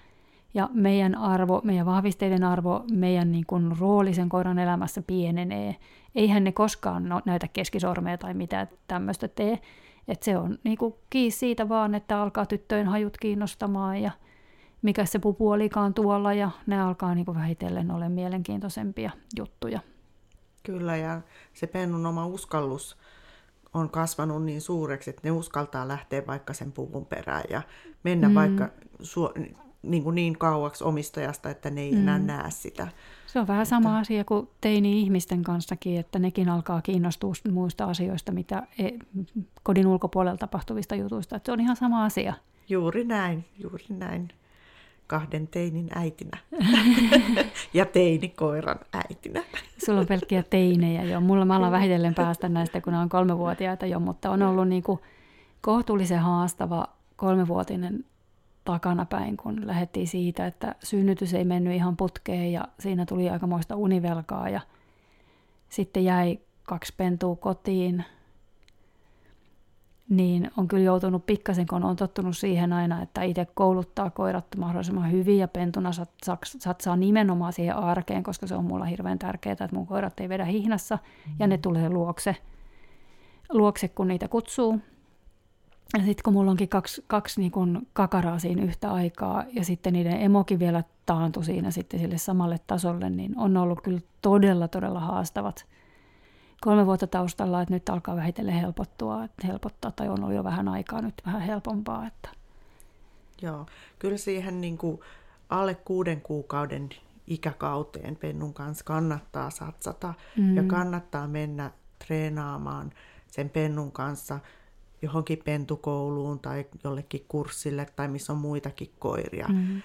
Ja meidän arvo, meidän vahvisteiden arvo, meidän niin kuin rooli sen koiran elämässä pienenee. Eihän ne koskaan no, näytä keskisormea tai mitä tämmöistä tee. Et se on niin kuin kiis siitä vaan, että alkaa tyttöjen hajut kiinnostamaan ja mikä se pupu olikaan tuolla ja ne alkaa niin kuin vähitellen ole mielenkiintoisempia juttuja. Kyllä, ja se pennun oma uskallus on kasvanut niin suureksi, että ne uskaltaa lähteä vaikka sen puvun perään ja mennä mm. vaikka su- niin, kuin niin kauaksi omistajasta, että ne ei mm. enää näe sitä. Se on vähän että... sama asia kuin teini-ihmisten kanssakin, että nekin alkaa kiinnostua muista asioista, mitä e, kodin ulkopuolella tapahtuvista jutuista. Että se on ihan sama asia. Juuri näin, juuri näin kahden teinin äitinä ja teinikoiran äitinä. Sulla on pelkkiä teinejä jo. Mulla mä alan vähitellen päästä näistä, kun on kolmevuotiaita jo, mutta on ollut niin kuin kohtuullisen haastava kolmevuotinen takanapäin, kun lähdettiin siitä, että synnytys ei mennyt ihan putkeen ja siinä tuli aikamoista univelkaa ja sitten jäi kaksi pentua kotiin – niin on kyllä joutunut pikkasen, kun on tottunut siihen aina, että itse kouluttaa koirat mahdollisimman hyvin ja pentuna satsaa nimenomaan siihen arkeen, koska se on mulla hirveän tärkeää, että mun koirat ei vedä hihnassa ja ne tulee luokse, luokse kun niitä kutsuu. Ja sitten kun mulla onkin kaksi, kaksi niin kun kakaraa siinä yhtä aikaa ja sitten niiden emokin vielä taantui siinä sitten sille samalle tasolle, niin on ollut kyllä todella, todella haastavat kolme vuotta taustalla, että nyt alkaa vähitellen helpottua, että helpottaa, tai on ollut jo vähän aikaa nyt vähän helpompaa. Että. Joo, kyllä siihen niin kuin alle kuuden kuukauden ikäkauteen pennun kanssa kannattaa satsata mm. ja kannattaa mennä treenaamaan sen pennun kanssa johonkin pentukouluun tai jollekin kurssille tai missä on muitakin koiria, mm.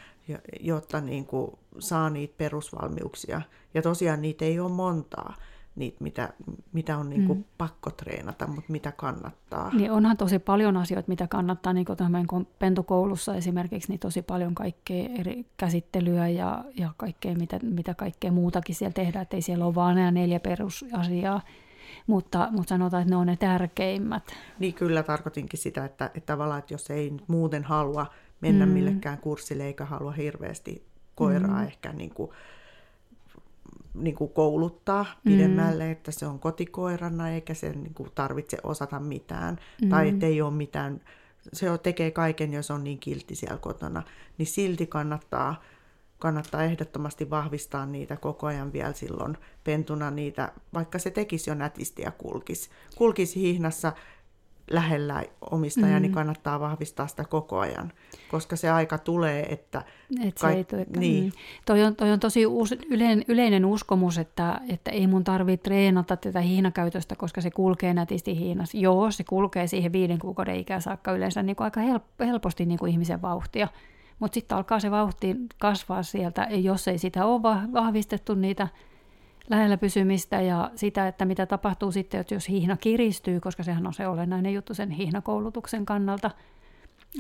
jotta niin kuin saa niitä perusvalmiuksia. Ja tosiaan niitä ei ole montaa niitä, mitä, mitä on niin kuin mm. pakko treenata, mutta mitä kannattaa. Niin onhan tosi paljon asioita, mitä kannattaa, niin kuin pentukoulussa esimerkiksi, niin tosi paljon kaikkea eri käsittelyä ja, ja kaikkea, mitä, mitä kaikkea muutakin siellä tehdään, että ei siellä ole vaan nämä neljä perusasiaa, mutta, mutta sanotaan, että ne on ne tärkeimmät. Niin kyllä tarkoitinkin sitä, että, että tavallaan, että jos ei muuten halua mennä mm. millekään kurssille eikä halua hirveästi koiraa mm. ehkä niin kuin niin kuin kouluttaa pidemmälle, mm. että se on kotikoirana eikä se niin kuin tarvitse osata mitään. Mm. Tai että ei ole mitään, se tekee kaiken, jos on niin kiltti siellä kotona. Niin silti kannattaa, kannattaa ehdottomasti vahvistaa niitä koko ajan vielä silloin pentuna niitä, vaikka se tekisi jo nätisti ja kulkisi. Kulkisi hihnassa lähellä omistajaa, mm. niin kannattaa vahvistaa sitä koko ajan, koska se aika tulee, että... Et se ei niin. mm. toi, on, toi on tosi uus, yleinen, yleinen uskomus, että, että ei mun tarvitse treenata tätä hiinakäytöstä, koska se kulkee nätisti hiinassa. Joo, se kulkee siihen viiden kuukauden ikään saakka yleensä niin kuin aika help, helposti niin kuin ihmisen vauhtia, mutta sitten alkaa se vauhti kasvaa sieltä, jos ei sitä ole vahvistettu niitä lähellä pysymistä ja sitä, että mitä tapahtuu sitten, että jos hihna kiristyy, koska sehän on se olennainen juttu sen hihnakoulutuksen kannalta,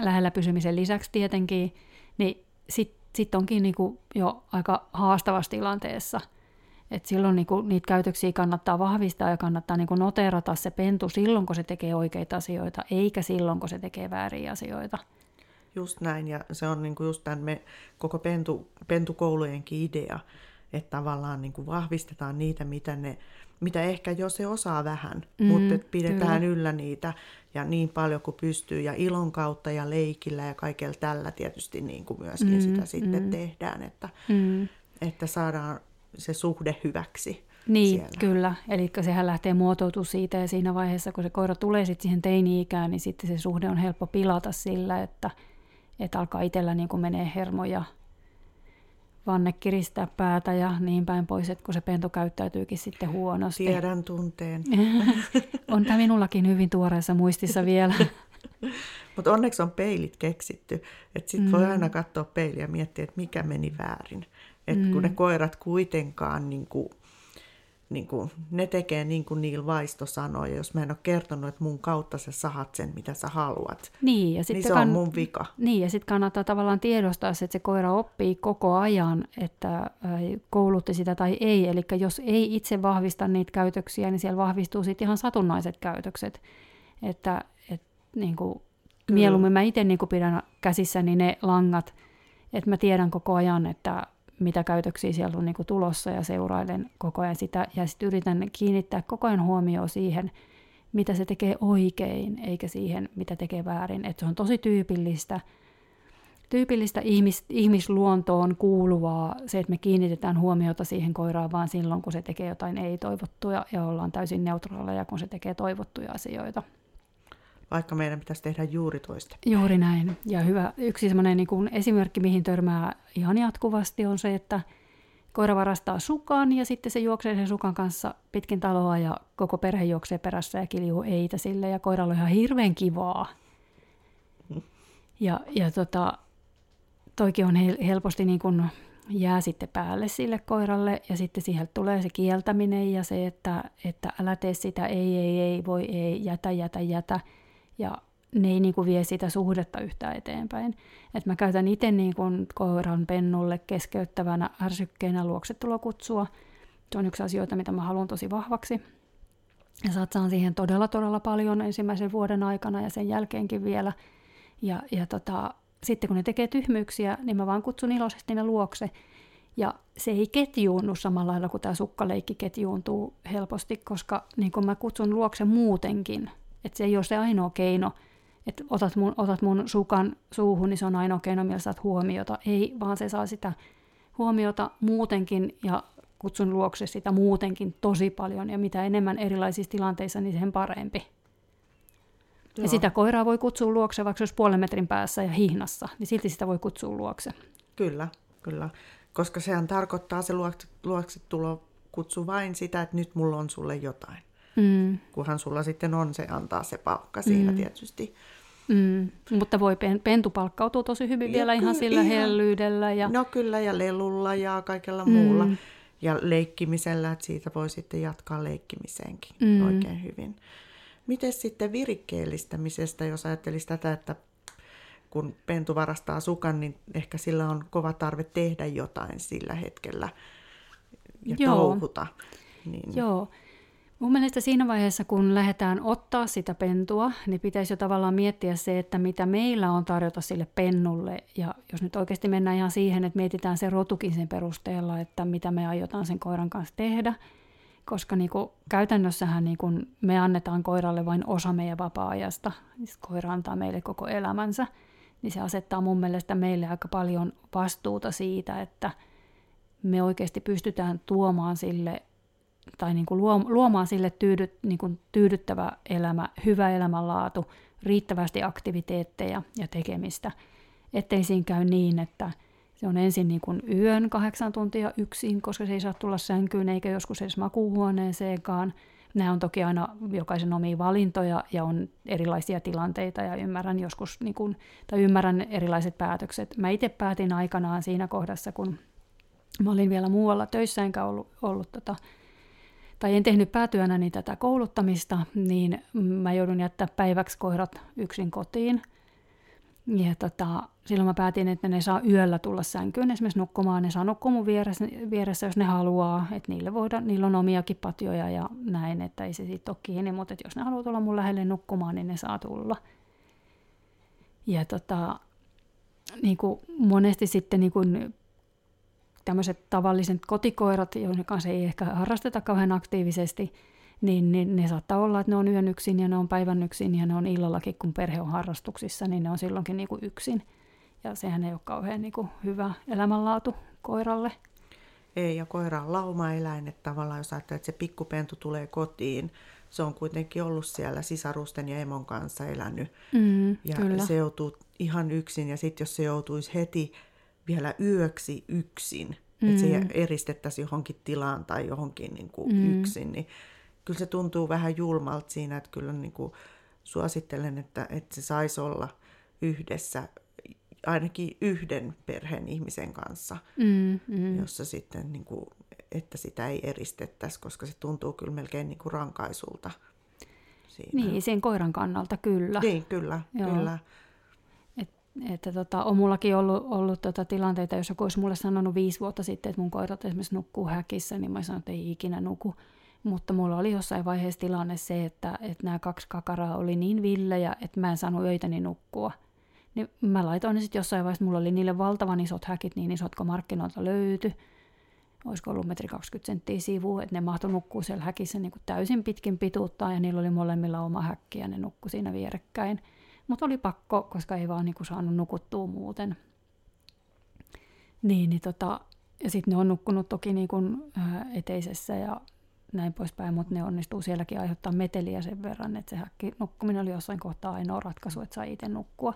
lähellä pysymisen lisäksi tietenkin, niin sitten sit onkin niinku jo aika haastavassa tilanteessa. Et silloin niinku niitä käytöksiä kannattaa vahvistaa ja kannattaa niinku noterata se pentu silloin, kun se tekee oikeita asioita, eikä silloin, kun se tekee vääriä asioita. Just näin, ja se on niinku just tämän me, koko pentu, pentukoulujenkin idea, että tavallaan niin kuin vahvistetaan niitä, mitä, ne, mitä ehkä jo se osaa vähän, mm, mutta että pidetään kyllä. yllä niitä ja niin paljon kuin pystyy ja ilon kautta ja leikillä ja kaikella tällä tietysti niin kuin myöskin mm, sitä sitten mm. tehdään, että, mm. että saadaan se suhde hyväksi. Niin, siellä. kyllä. Eli sehän lähtee muotoutumaan siitä ja siinä vaiheessa, kun se koira tulee sitten siihen teini-ikään, niin sitten se suhde on helppo pilata sillä, että, että alkaa itsellä niin kuin menee hermoja vanne kiristää päätä ja niin päin pois, että kun se pentu käyttäytyykin sitten huonosti. Tiedän tunteen. on tämä minullakin hyvin tuoreessa muistissa vielä. Mutta onneksi on peilit keksitty, että sitten mm. voi aina katsoa peiliä ja miettiä, että mikä meni väärin. Että mm. kun ne koirat kuitenkaan niin kuin niin kuin, ne tekee niin kuin Niil Vaisto sanoi, ja jos mä en ole kertonut, että mun kautta sä sahat sen, mitä sä haluat, niin, ja niin se kann- on mun vika. Niin, ja sitten kannattaa tavallaan tiedostaa se, että se koira oppii koko ajan, että koulutti sitä tai ei. Eli jos ei itse vahvista niitä käytöksiä, niin siellä vahvistuu sitten ihan satunnaiset käytökset. Että et, niin kuin, mieluummin mä itse niin pidän käsissäni ne langat, että mä tiedän koko ajan, että mitä käytöksiä siellä on niin kuin tulossa ja seurailen koko ajan sitä. Ja sitten yritän kiinnittää koko ajan huomioon siihen, mitä se tekee oikein, eikä siihen, mitä tekee väärin. Et se on tosi tyypillistä, tyypillistä ihmis, ihmisluontoon kuuluvaa se, että me kiinnitetään huomiota siihen koiraan vaan silloin, kun se tekee jotain ei-toivottuja ja ollaan täysin neutraaleja, kun se tekee toivottuja asioita vaikka meidän pitäisi tehdä juuri toista. Juuri näin. Ja hyvä, yksi sellainen niin kuin esimerkki, mihin törmää ihan jatkuvasti, on se, että koira varastaa sukan ja sitten se juoksee sen sukan kanssa pitkin taloa ja koko perhe juoksee perässä ja kiljuu eitä sille ja koiralla on ihan hirveän kivaa. Ja, ja tota, toikin on helposti niin kuin jää sitten päälle sille koiralle ja sitten siihen tulee se kieltäminen ja se, että, että älä tee sitä, ei, ei, ei, voi, ei, jätä, jätä, jätä ja ne ei niin kuin vie sitä suhdetta yhtään eteenpäin. Et mä käytän itse niin kuin koiran pennulle keskeyttävänä ärsykkeenä luoksetulokutsua. Se on yksi asioita, mitä mä haluan tosi vahvaksi. Ja satsaan siihen todella, todella paljon ensimmäisen vuoden aikana ja sen jälkeenkin vielä. Ja, ja tota, sitten kun ne tekee tyhmyyksiä, niin mä vaan kutsun iloisesti ne luokse. Ja se ei ketjuunnu samalla lailla kuin tämä sukkaleikki ketjuuntuu helposti, koska niin kun mä kutsun luokse muutenkin, että se ei ole se ainoa keino, että otat mun, otat mun sukan suuhun, niin se on ainoa keino, millä saat huomiota. Ei, vaan se saa sitä huomiota muutenkin ja kutsun luokse sitä muutenkin tosi paljon. Ja mitä enemmän erilaisissa tilanteissa, niin sen parempi. Joo. Ja sitä koiraa voi kutsua luokse, vaikka jos puolen metrin päässä ja hihnassa, niin silti sitä voi kutsua luokse. Kyllä, kyllä. Koska sehän tarkoittaa se luokse, luokse tulo kutsu vain sitä, että nyt mulla on sulle jotain. Mm. Kunhan sulla sitten on se, antaa se palkka siinä mm. tietysti. Mm, mutta voi pentu palkkautua tosi hyvin ja vielä kyllä, ihan sillä ihan, hellyydellä. Ja... No kyllä, ja lelulla ja kaikella mm. muulla. Ja leikkimisellä, että siitä voi sitten jatkaa leikkimiseenkin mm. oikein hyvin. Miten sitten virikkeellistämisestä, jos ajattelisi tätä, että kun pentu varastaa sukan, niin ehkä sillä on kova tarve tehdä jotain sillä hetkellä ja Joo. touhuta. Niin... Joo. Mun mielestä siinä vaiheessa, kun lähdetään ottaa sitä pentua, niin pitäisi jo tavallaan miettiä se, että mitä meillä on tarjota sille pennulle. Ja jos nyt oikeasti mennään ihan siihen, että mietitään se rotukin sen perusteella, että mitä me aiotaan sen koiran kanssa tehdä, koska niin kuin, käytännössähän niin kuin, me annetaan koiralle vain osa meidän vapaa-ajasta, siis koira antaa meille koko elämänsä, niin se asettaa mun mielestä meille aika paljon vastuuta siitä, että me oikeasti pystytään tuomaan sille tai niin kuin luomaan sille tyydyt, niin kuin tyydyttävä elämä, hyvä elämänlaatu, riittävästi aktiviteetteja ja tekemistä, ettei siinä käy niin, että se on ensin niin kuin yön kahdeksan tuntia yksin, koska se ei saa tulla sänkyyn eikä joskus edes makuuhuoneeseenkaan. Nämä on toki aina jokaisen omia valintoja ja on erilaisia tilanteita ja ymmärrän joskus, niin kuin, tai ymmärrän erilaiset päätökset. Mä itse päätin aikanaan siinä kohdassa, kun mä olin vielä muualla töissä enkä ollut, ollut tota, tai en tehnyt päätyönäni tätä kouluttamista, niin mä joudun jättää päiväksi koirat yksin kotiin. Ja tota, silloin mä päätin, että ne saa yöllä tulla sänkyyn esimerkiksi nukkumaan. Ne saa nukkua mun vieressä, vieressä jos ne haluaa. Että niille voida, niillä on omiakin patjoja ja näin, että ei se siitä ole kiinni. Mutta jos ne haluaa tulla mun lähelle nukkumaan, niin ne saa tulla. Ja tota, niin kuin monesti sitten niin kuin tämmöiset tavalliset kotikoirat, joiden kanssa ei ehkä harrasteta kauhean aktiivisesti, niin, niin ne saattaa olla, että ne on yön yksin ja ne on päivän yksin ja ne on illallakin, kun perhe on harrastuksissa, niin ne on silloinkin niin kuin yksin. Ja sehän ei ole kauhean niin kuin hyvä elämänlaatu koiralle. Ei, ja koira on laumaeläin, että tavallaan jos ajattelee, että se pikkupentu tulee kotiin, se on kuitenkin ollut siellä sisarusten ja emon kanssa elänyt. Mm, ja kyllä. se joutuu ihan yksin, ja sitten jos se joutuisi heti vielä yöksi yksin, mm. että se eristettäisiin johonkin tilaan tai johonkin niin kuin mm. yksin, niin kyllä se tuntuu vähän julmalta siinä, että kyllä niin kuin suosittelen, että, että se saisi olla yhdessä ainakin yhden perheen ihmisen kanssa, mm, mm. jossa sitten, niin kuin, että sitä ei eristettäisi, koska se tuntuu kyllä melkein niin kuin rankaisulta. Siinä. Niin, sen koiran kannalta kyllä. Niin, kyllä, Joo. kyllä. Että tota, on mullakin ollut, ollut tota tilanteita, jos joku olisi mulle sanonut viisi vuotta sitten, että mun koirat esimerkiksi nukkuu häkissä, niin mä sanoin, että ei ikinä nuku. Mutta mulla oli jossain vaiheessa tilanne se, että, että nämä kaksi kakaraa oli niin villejä, että mä en saanut öitäni nukkua. Niin mä laitoin ne sitten jossain vaiheessa, mulla oli niille valtavan isot häkit, niin isot kuin markkinoilta löytyi. Olisiko ollut metri 20 senttiä sivu, että ne mahtui nukkua siellä häkissä niin kuin täysin pitkin pituuttaan ja niillä oli molemmilla oma häkki ja ne nukkui siinä vierekkäin. Mutta oli pakko, koska ei vaan niinku saanut nukuttua muuten. Niin, niin tota, ja sitten ne on nukkunut toki niinku, ää, eteisessä ja näin poispäin, mutta ne onnistuu sielläkin aiheuttaa meteliä sen verran, että se häkki nukkuminen oli jossain kohtaa ainoa ratkaisu, että sai itse nukkua.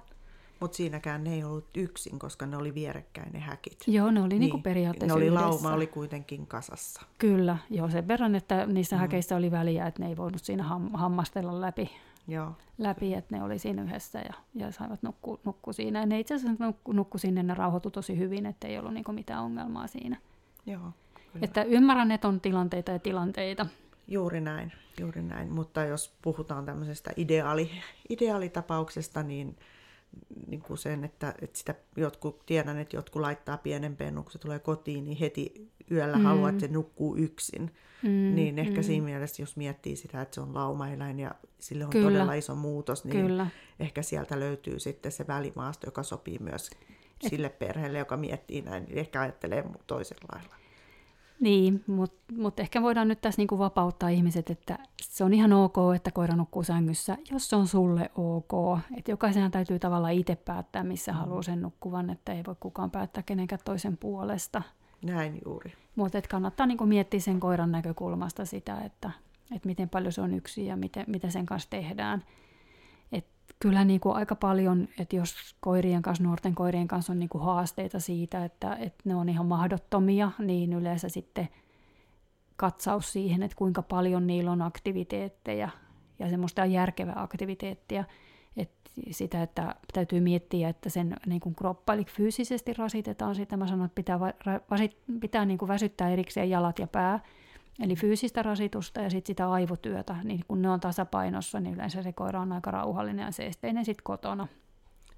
Mutta siinäkään ne ei ollut yksin, koska ne oli vierekkäin ne häkit. Joo, ne oli niin. niinku periaatteessa Ne oli yhdessä. lauma, oli kuitenkin kasassa. Kyllä, joo, sen verran, että niissä mm. häkeissä oli väliä, että ne ei voinut siinä ham- hammastella läpi Joo. läpi, että ne oli siinä yhdessä ja, ja saivat nukkua nukku siinä. Ja ne itse asiassa nukku, nukku sinne, ne rauhoitu tosi hyvin, että ei ollut niinku mitään ongelmaa siinä. Joo, kyllä. Että ymmärrän, että on tilanteita ja tilanteita. Juuri näin, juuri näin. Mutta jos puhutaan tämmöisestä ideaali, ideaalitapauksesta, niin niin kuin sen, että, että sitä jotkut, tiedän, että jotkut laittaa pienen pennun, kun se tulee kotiin, niin heti yöllä mm. haluaa, että se nukkuu yksin. Mm, niin ehkä mm. siinä mielessä, jos miettii sitä, että se on laumaeläin ja sille on Kyllä. todella iso muutos, niin Kyllä. ehkä sieltä löytyy sitten se välimaasto, joka sopii myös Et... sille perheelle, joka miettii näin, niin ehkä ajattelee toisella lailla. Niin, mutta mut ehkä voidaan nyt tässä niinku vapauttaa ihmiset, että se on ihan ok, että koira nukkuu sängyssä, jos se on sulle ok. Että jokaisen täytyy tavallaan itse päättää, missä mm. haluaa sen nukkuvan, että ei voi kukaan päättää kenenkään toisen puolesta. Näin juuri. Mutta kannattaa niinku miettiä sen koiran näkökulmasta sitä, että et miten paljon se on yksi ja miten, mitä sen kanssa tehdään. Kyllä niinku aika paljon, että jos koirien kanssa, nuorten koirien kanssa on niinku haasteita siitä, että, että ne on ihan mahdottomia, niin yleensä sitten katsaus siihen, että kuinka paljon niillä on aktiviteetteja ja semmoista järkevää aktiviteettia. Et sitä, että täytyy miettiä, että sen niin kuin kroppa, eli fyysisesti rasitetaan sitä. Mä sanon, että pitää, vasit, pitää niin kuin väsyttää erikseen jalat ja pää, eli fyysistä rasitusta ja sitten sitä aivotyötä. Niin kun ne on tasapainossa, niin yleensä se koira on aika rauhallinen ja seesteinen sitten kotona.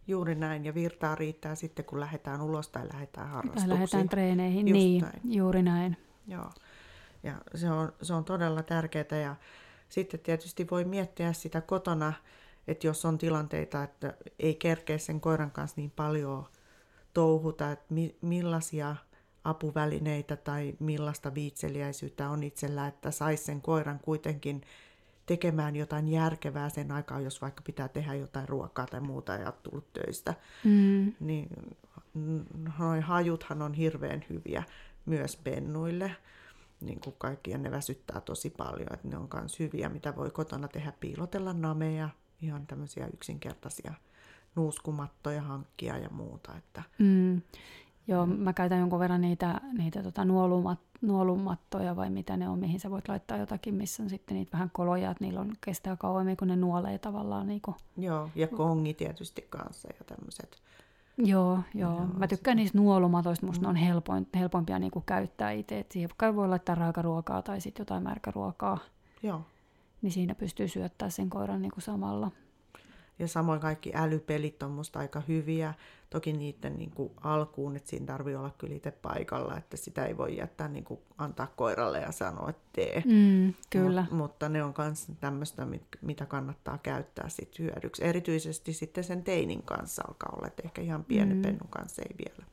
Juuri näin, ja virtaa riittää sitten, kun lähdetään ulos tai lähdetään harrastuksiin. Tai lähdetään treeneihin, Just niin, näin. juuri näin. Joo, ja se on, se on todella tärkeää, ja sitten tietysti voi miettiä sitä kotona, että jos on tilanteita, että ei kerkeä sen koiran kanssa niin paljon touhuta, että mi- millaisia apuvälineitä tai millaista viitseliäisyyttä on itsellä, että saisi sen koiran kuitenkin tekemään jotain järkevää sen aikaa, jos vaikka pitää tehdä jotain ruokaa tai muuta ja tullut töistä. Mm. Niin noin hajuthan on hirveän hyviä myös pennuille. Niin kuin kaikki, ja ne väsyttää tosi paljon, että ne on myös hyviä, mitä voi kotona tehdä, piilotella nameja, ihan tämmöisiä yksinkertaisia nuuskumattoja hankkia ja muuta. Että. Mm. Joo, mä käytän jonkun verran niitä, niitä tota nuolumat, nuolumattoja vai mitä ne on, mihin sä voit laittaa jotakin, missä on sitten niitä vähän koloja, että niillä on, kestää kauemmin, kun ne nuolee tavallaan. Niin kuin. Joo, ja kongi tietysti kanssa ja tämmöiset. Joo, joo. Mä tykkään niistä nuolumatoista, musta mm. ne on helpoin, helpompia niin kuin käyttää itse. Et siihen voi laittaa raakaruokaa tai sitten jotain märkäruokaa. Joo. Niin siinä pystyy syöttämään sen koiran niin kuin samalla. Ja samoin kaikki älypelit on musta aika hyviä. Toki niiden niin kuin alkuun, että siinä tarvii olla kyllä itse paikalla, että sitä ei voi jättää niin kuin antaa koiralle ja sanoa, että tee. Mm, kyllä. Mut, mutta ne on myös tämmöistä, mitä kannattaa käyttää sit hyödyksi. Erityisesti sitten sen teinin kanssa alkaa olla, että ehkä ihan pienen mm. pennun kanssa ei vielä,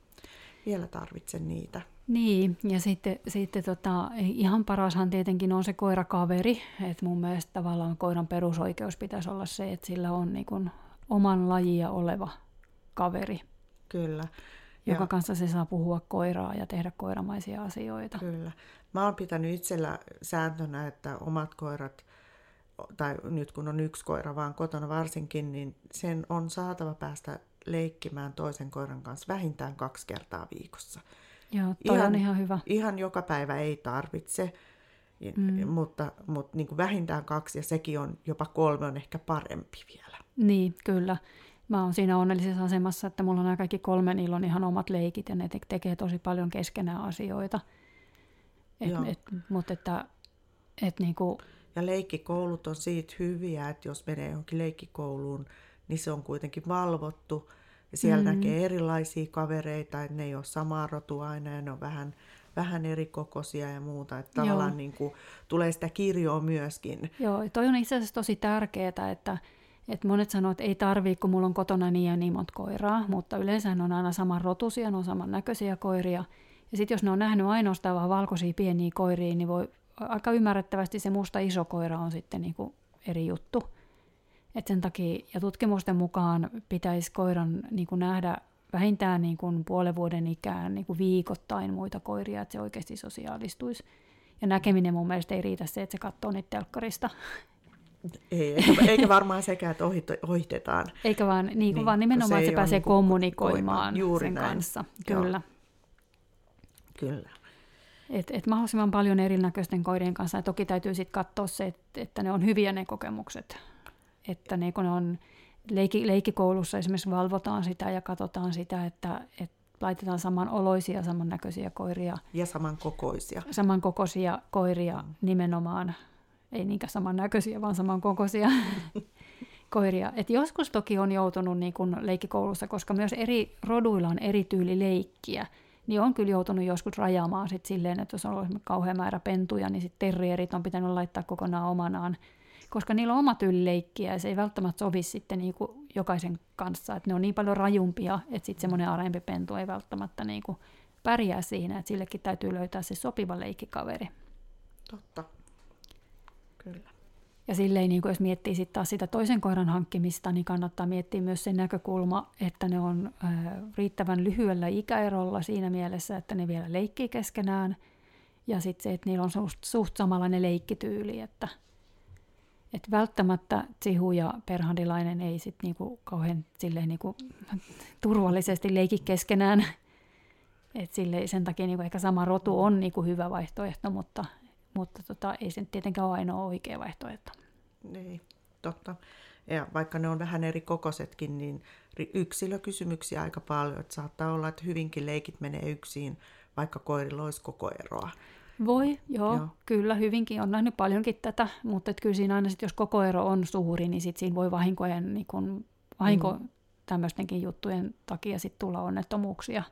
vielä tarvitse niitä. Niin, ja sitten, sitten tota, ihan parashan tietenkin on se koirakaveri, että mun mielestä tavallaan koiran perusoikeus pitäisi olla se, että sillä on niin kuin oman lajia oleva kaveri. Kyllä. Joka ja, kanssa se saa puhua koiraa ja tehdä koiramaisia asioita. Kyllä. Mä oon pitänyt itsellä sääntönä, että omat koirat, tai nyt kun on yksi koira vaan kotona varsinkin, niin sen on saatava päästä leikkimään toisen koiran kanssa vähintään kaksi kertaa viikossa. Joo, toi ihan, on ihan hyvä. Ihan joka päivä ei tarvitse, mm. mutta, mutta niin kuin vähintään kaksi ja sekin on jopa kolme on ehkä parempi vielä. Niin, kyllä. Mä oon siinä onnellisessa asemassa, että mulla on nämä kaikki kolme, niillä on ihan omat leikit ja ne tekee tosi paljon keskenään asioita. Et, et, mutta että, et niinku... Ja leikkikoulut on siitä hyviä, että jos menee johonkin leikkikouluun, niin se on kuitenkin valvottu – ja siellä mm. näkee erilaisia kavereita, että ne ei ole samaa rotua aina ja ne on vähän, vähän eri kokoisia ja muuta. Että tavallaan niin kuin, tulee sitä kirjoa myöskin. Joo, toi on itse asiassa tosi tärkeää, että, että monet sanoo, että ei tarvii, kun mulla on kotona niin ja niin monta koiraa, mutta yleensä on aina saman rotusia, ne on saman näköisiä koiria. Ja sitten jos ne on nähnyt ainoastaan vaan valkoisia pieniä koiria, niin voi aika ymmärrettävästi se musta iso koira on sitten niin kuin eri juttu. Et sen takia, ja tutkimusten mukaan pitäisi koiran niin kuin nähdä vähintään niin kuin puolen vuoden ikään niin kuin viikoittain muita koiria, että se oikeasti sosiaalistuisi. Ja näkeminen mun mielestä ei riitä se, että se katsoo niitä telkkarista. Ei, eikä, eikä varmaan sekä, että ohitetaan. Eikä vaan, niin, niin vaan nimenomaan, että se pääsee niin kommunikoimaan juuri sen näin. kanssa. Kyllä. Joo. Kyllä. Et, et mahdollisimman paljon erinäköisten koirien kanssa. Ja toki täytyy sitten katsoa se, että, että ne on hyviä ne kokemukset että niin kun on leikki, leikkikoulussa esimerkiksi valvotaan sitä ja katsotaan sitä, että, että laitetaan samanoloisia, samannäköisiä koiria. Ja samankokoisia. Samankokoisia koiria mm. nimenomaan, ei niinkään samannäköisiä, vaan samankokoisia koiria. Et joskus toki on joutunut niin kun leikkikoulussa, koska myös eri roduilla on eri tyyli leikkiä, niin on kyllä joutunut joskus rajaamaan sit silleen, että jos on ollut kauhean määrä pentuja, niin sitten terrierit on pitänyt laittaa kokonaan omanaan koska niillä on oma tyyli leikkiä ja se ei välttämättä sovi sitten niin kuin jokaisen kanssa, että ne on niin paljon rajumpia, että sitten semmoinen arempi pentu ei välttämättä niin kuin pärjää siinä, että sillekin täytyy löytää se sopiva leikkikaveri. Totta. Kyllä. Ja silleen, niin jos miettii sitten taas sitä toisen koiran hankkimista, niin kannattaa miettiä myös sen näkökulma, että ne on riittävän lyhyellä ikäerolla siinä mielessä, että ne vielä leikkii keskenään. Ja sitten se, että niillä on suht, suht samanlainen leikkityyli, että, että välttämättä Tsihu ja Perhandilainen ei sitten niinku kauhean silleen niinku turvallisesti leiki keskenään. Et sille, sen takia niinku ehkä sama rotu on niinku hyvä vaihtoehto, mutta mutta tota, ei se tietenkään ole ainoa oikea vaihtoehto. Niin, totta. Ja vaikka ne on vähän eri kokoisetkin, niin yksilökysymyksiä aika paljon. Että saattaa olla, että hyvinkin leikit menee yksin, vaikka koirilla olisi koko eroa. Voi, joo, joo. kyllä hyvinkin. On nähnyt paljonkin tätä, mutta et kyllä siinä aina sit, jos koko ero on suuri, niin sit siinä voi vahinkojen, niin kun, vahinko mm. tämmöistenkin juttujen takia sit tulla onnettomuuksia.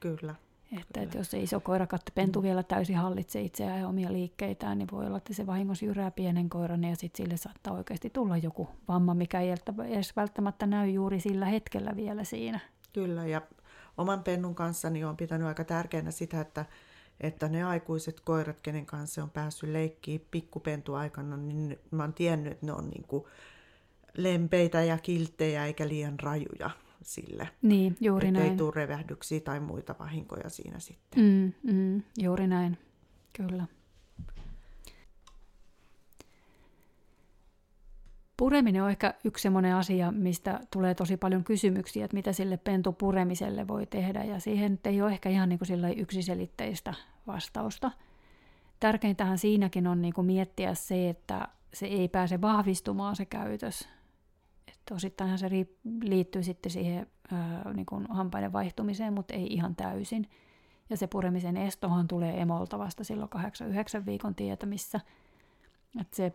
Kyllä. Että, että jos se iso koirakatta pentu vielä täysin hallitse itseään ja omia liikkeitään, niin voi olla, että se vahingossa jyrää pienen koiran ja sitten sille saattaa oikeasti tulla joku vamma, mikä ei edes välttämättä näy juuri sillä hetkellä vielä siinä. Kyllä, ja oman pennun kanssa niin on pitänyt aika tärkeänä sitä, että, että ne aikuiset koirat, kenen kanssa on päässyt leikkiin pikkupentu aikana, niin mä oon tiennyt, että ne on niin kuin lempeitä ja kilttejä eikä liian rajuja sille. Niin, juuri että näin. ei tule revähdyksiä tai muita vahinkoja siinä sitten. Mm, mm, juuri näin, kyllä. Pureminen on ehkä yksi sellainen asia, mistä tulee tosi paljon kysymyksiä, että mitä sille pentupuremiselle voi tehdä, ja siihen ei ole ehkä ihan niin kuin yksiselitteistä vastausta. Tärkeintähän siinäkin on niin kuin miettiä se, että se ei pääse vahvistumaan se käytös, että osittainhan se liittyy sitten siihen ää, niin kuin hampaiden vaihtumiseen, mutta ei ihan täysin. Ja se puremisen estohan tulee emolta vasta silloin 8-9 viikon tietämissä. Että se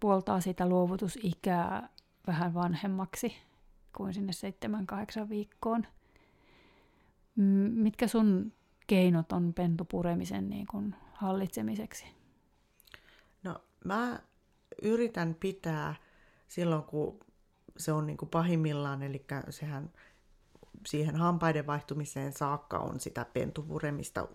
puoltaa sitä luovutusikää vähän vanhemmaksi kuin sinne 7-8 viikkoon. Mitkä sun keinot on pentupuremisen niin kuin hallitsemiseksi? No mä yritän pitää silloin, kun se on niin kuin pahimmillaan, eli sehän siihen hampaiden vaihtumiseen saakka on sitä pentupuremista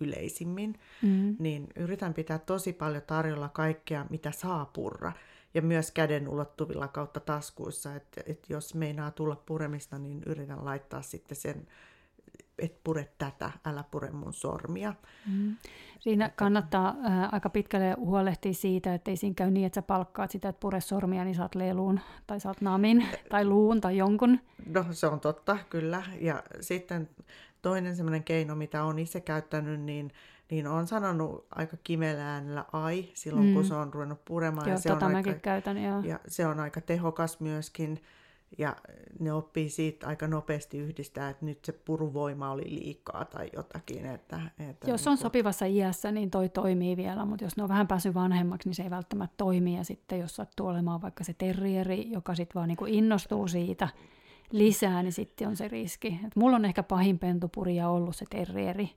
yleisimmin, mm. niin yritän pitää tosi paljon tarjolla kaikkea, mitä saa purra. Ja myös käden ulottuvilla kautta taskuissa, että, että jos meinaa tulla puremista, niin yritän laittaa sitten sen et pure tätä, älä pure mun sormia. Mm. Siinä kannattaa ää, aika pitkälle huolehtia siitä, että ei siinä käy niin, että sä palkkaat sitä, että pure sormia, niin saat leluun tai saat namin tai luun tai jonkun. No se on totta, kyllä. Ja sitten toinen semmoinen keino, mitä on itse käyttänyt, niin, niin on sanonut aika kimeellä äänellä ai silloin, mm. kun se on ruvennut puremaan. Joo, ja se tota on aika, käytän, joo. Ja se on aika tehokas myöskin. Ja ne oppii siitä aika nopeasti yhdistää, että nyt se puruvoima oli liikaa tai jotakin. Että, että jos on niin sopivassa iässä, niin toi toimii vielä, mutta jos ne on vähän päässyt vanhemmaksi, niin se ei välttämättä toimi. Ja sitten jos sattuu olemaan vaikka se terrieri, joka sitten vaan niin innostuu siitä lisää, niin sitten on se riski. Et mulla on ehkä pahin pentupuria ollut se terrieri.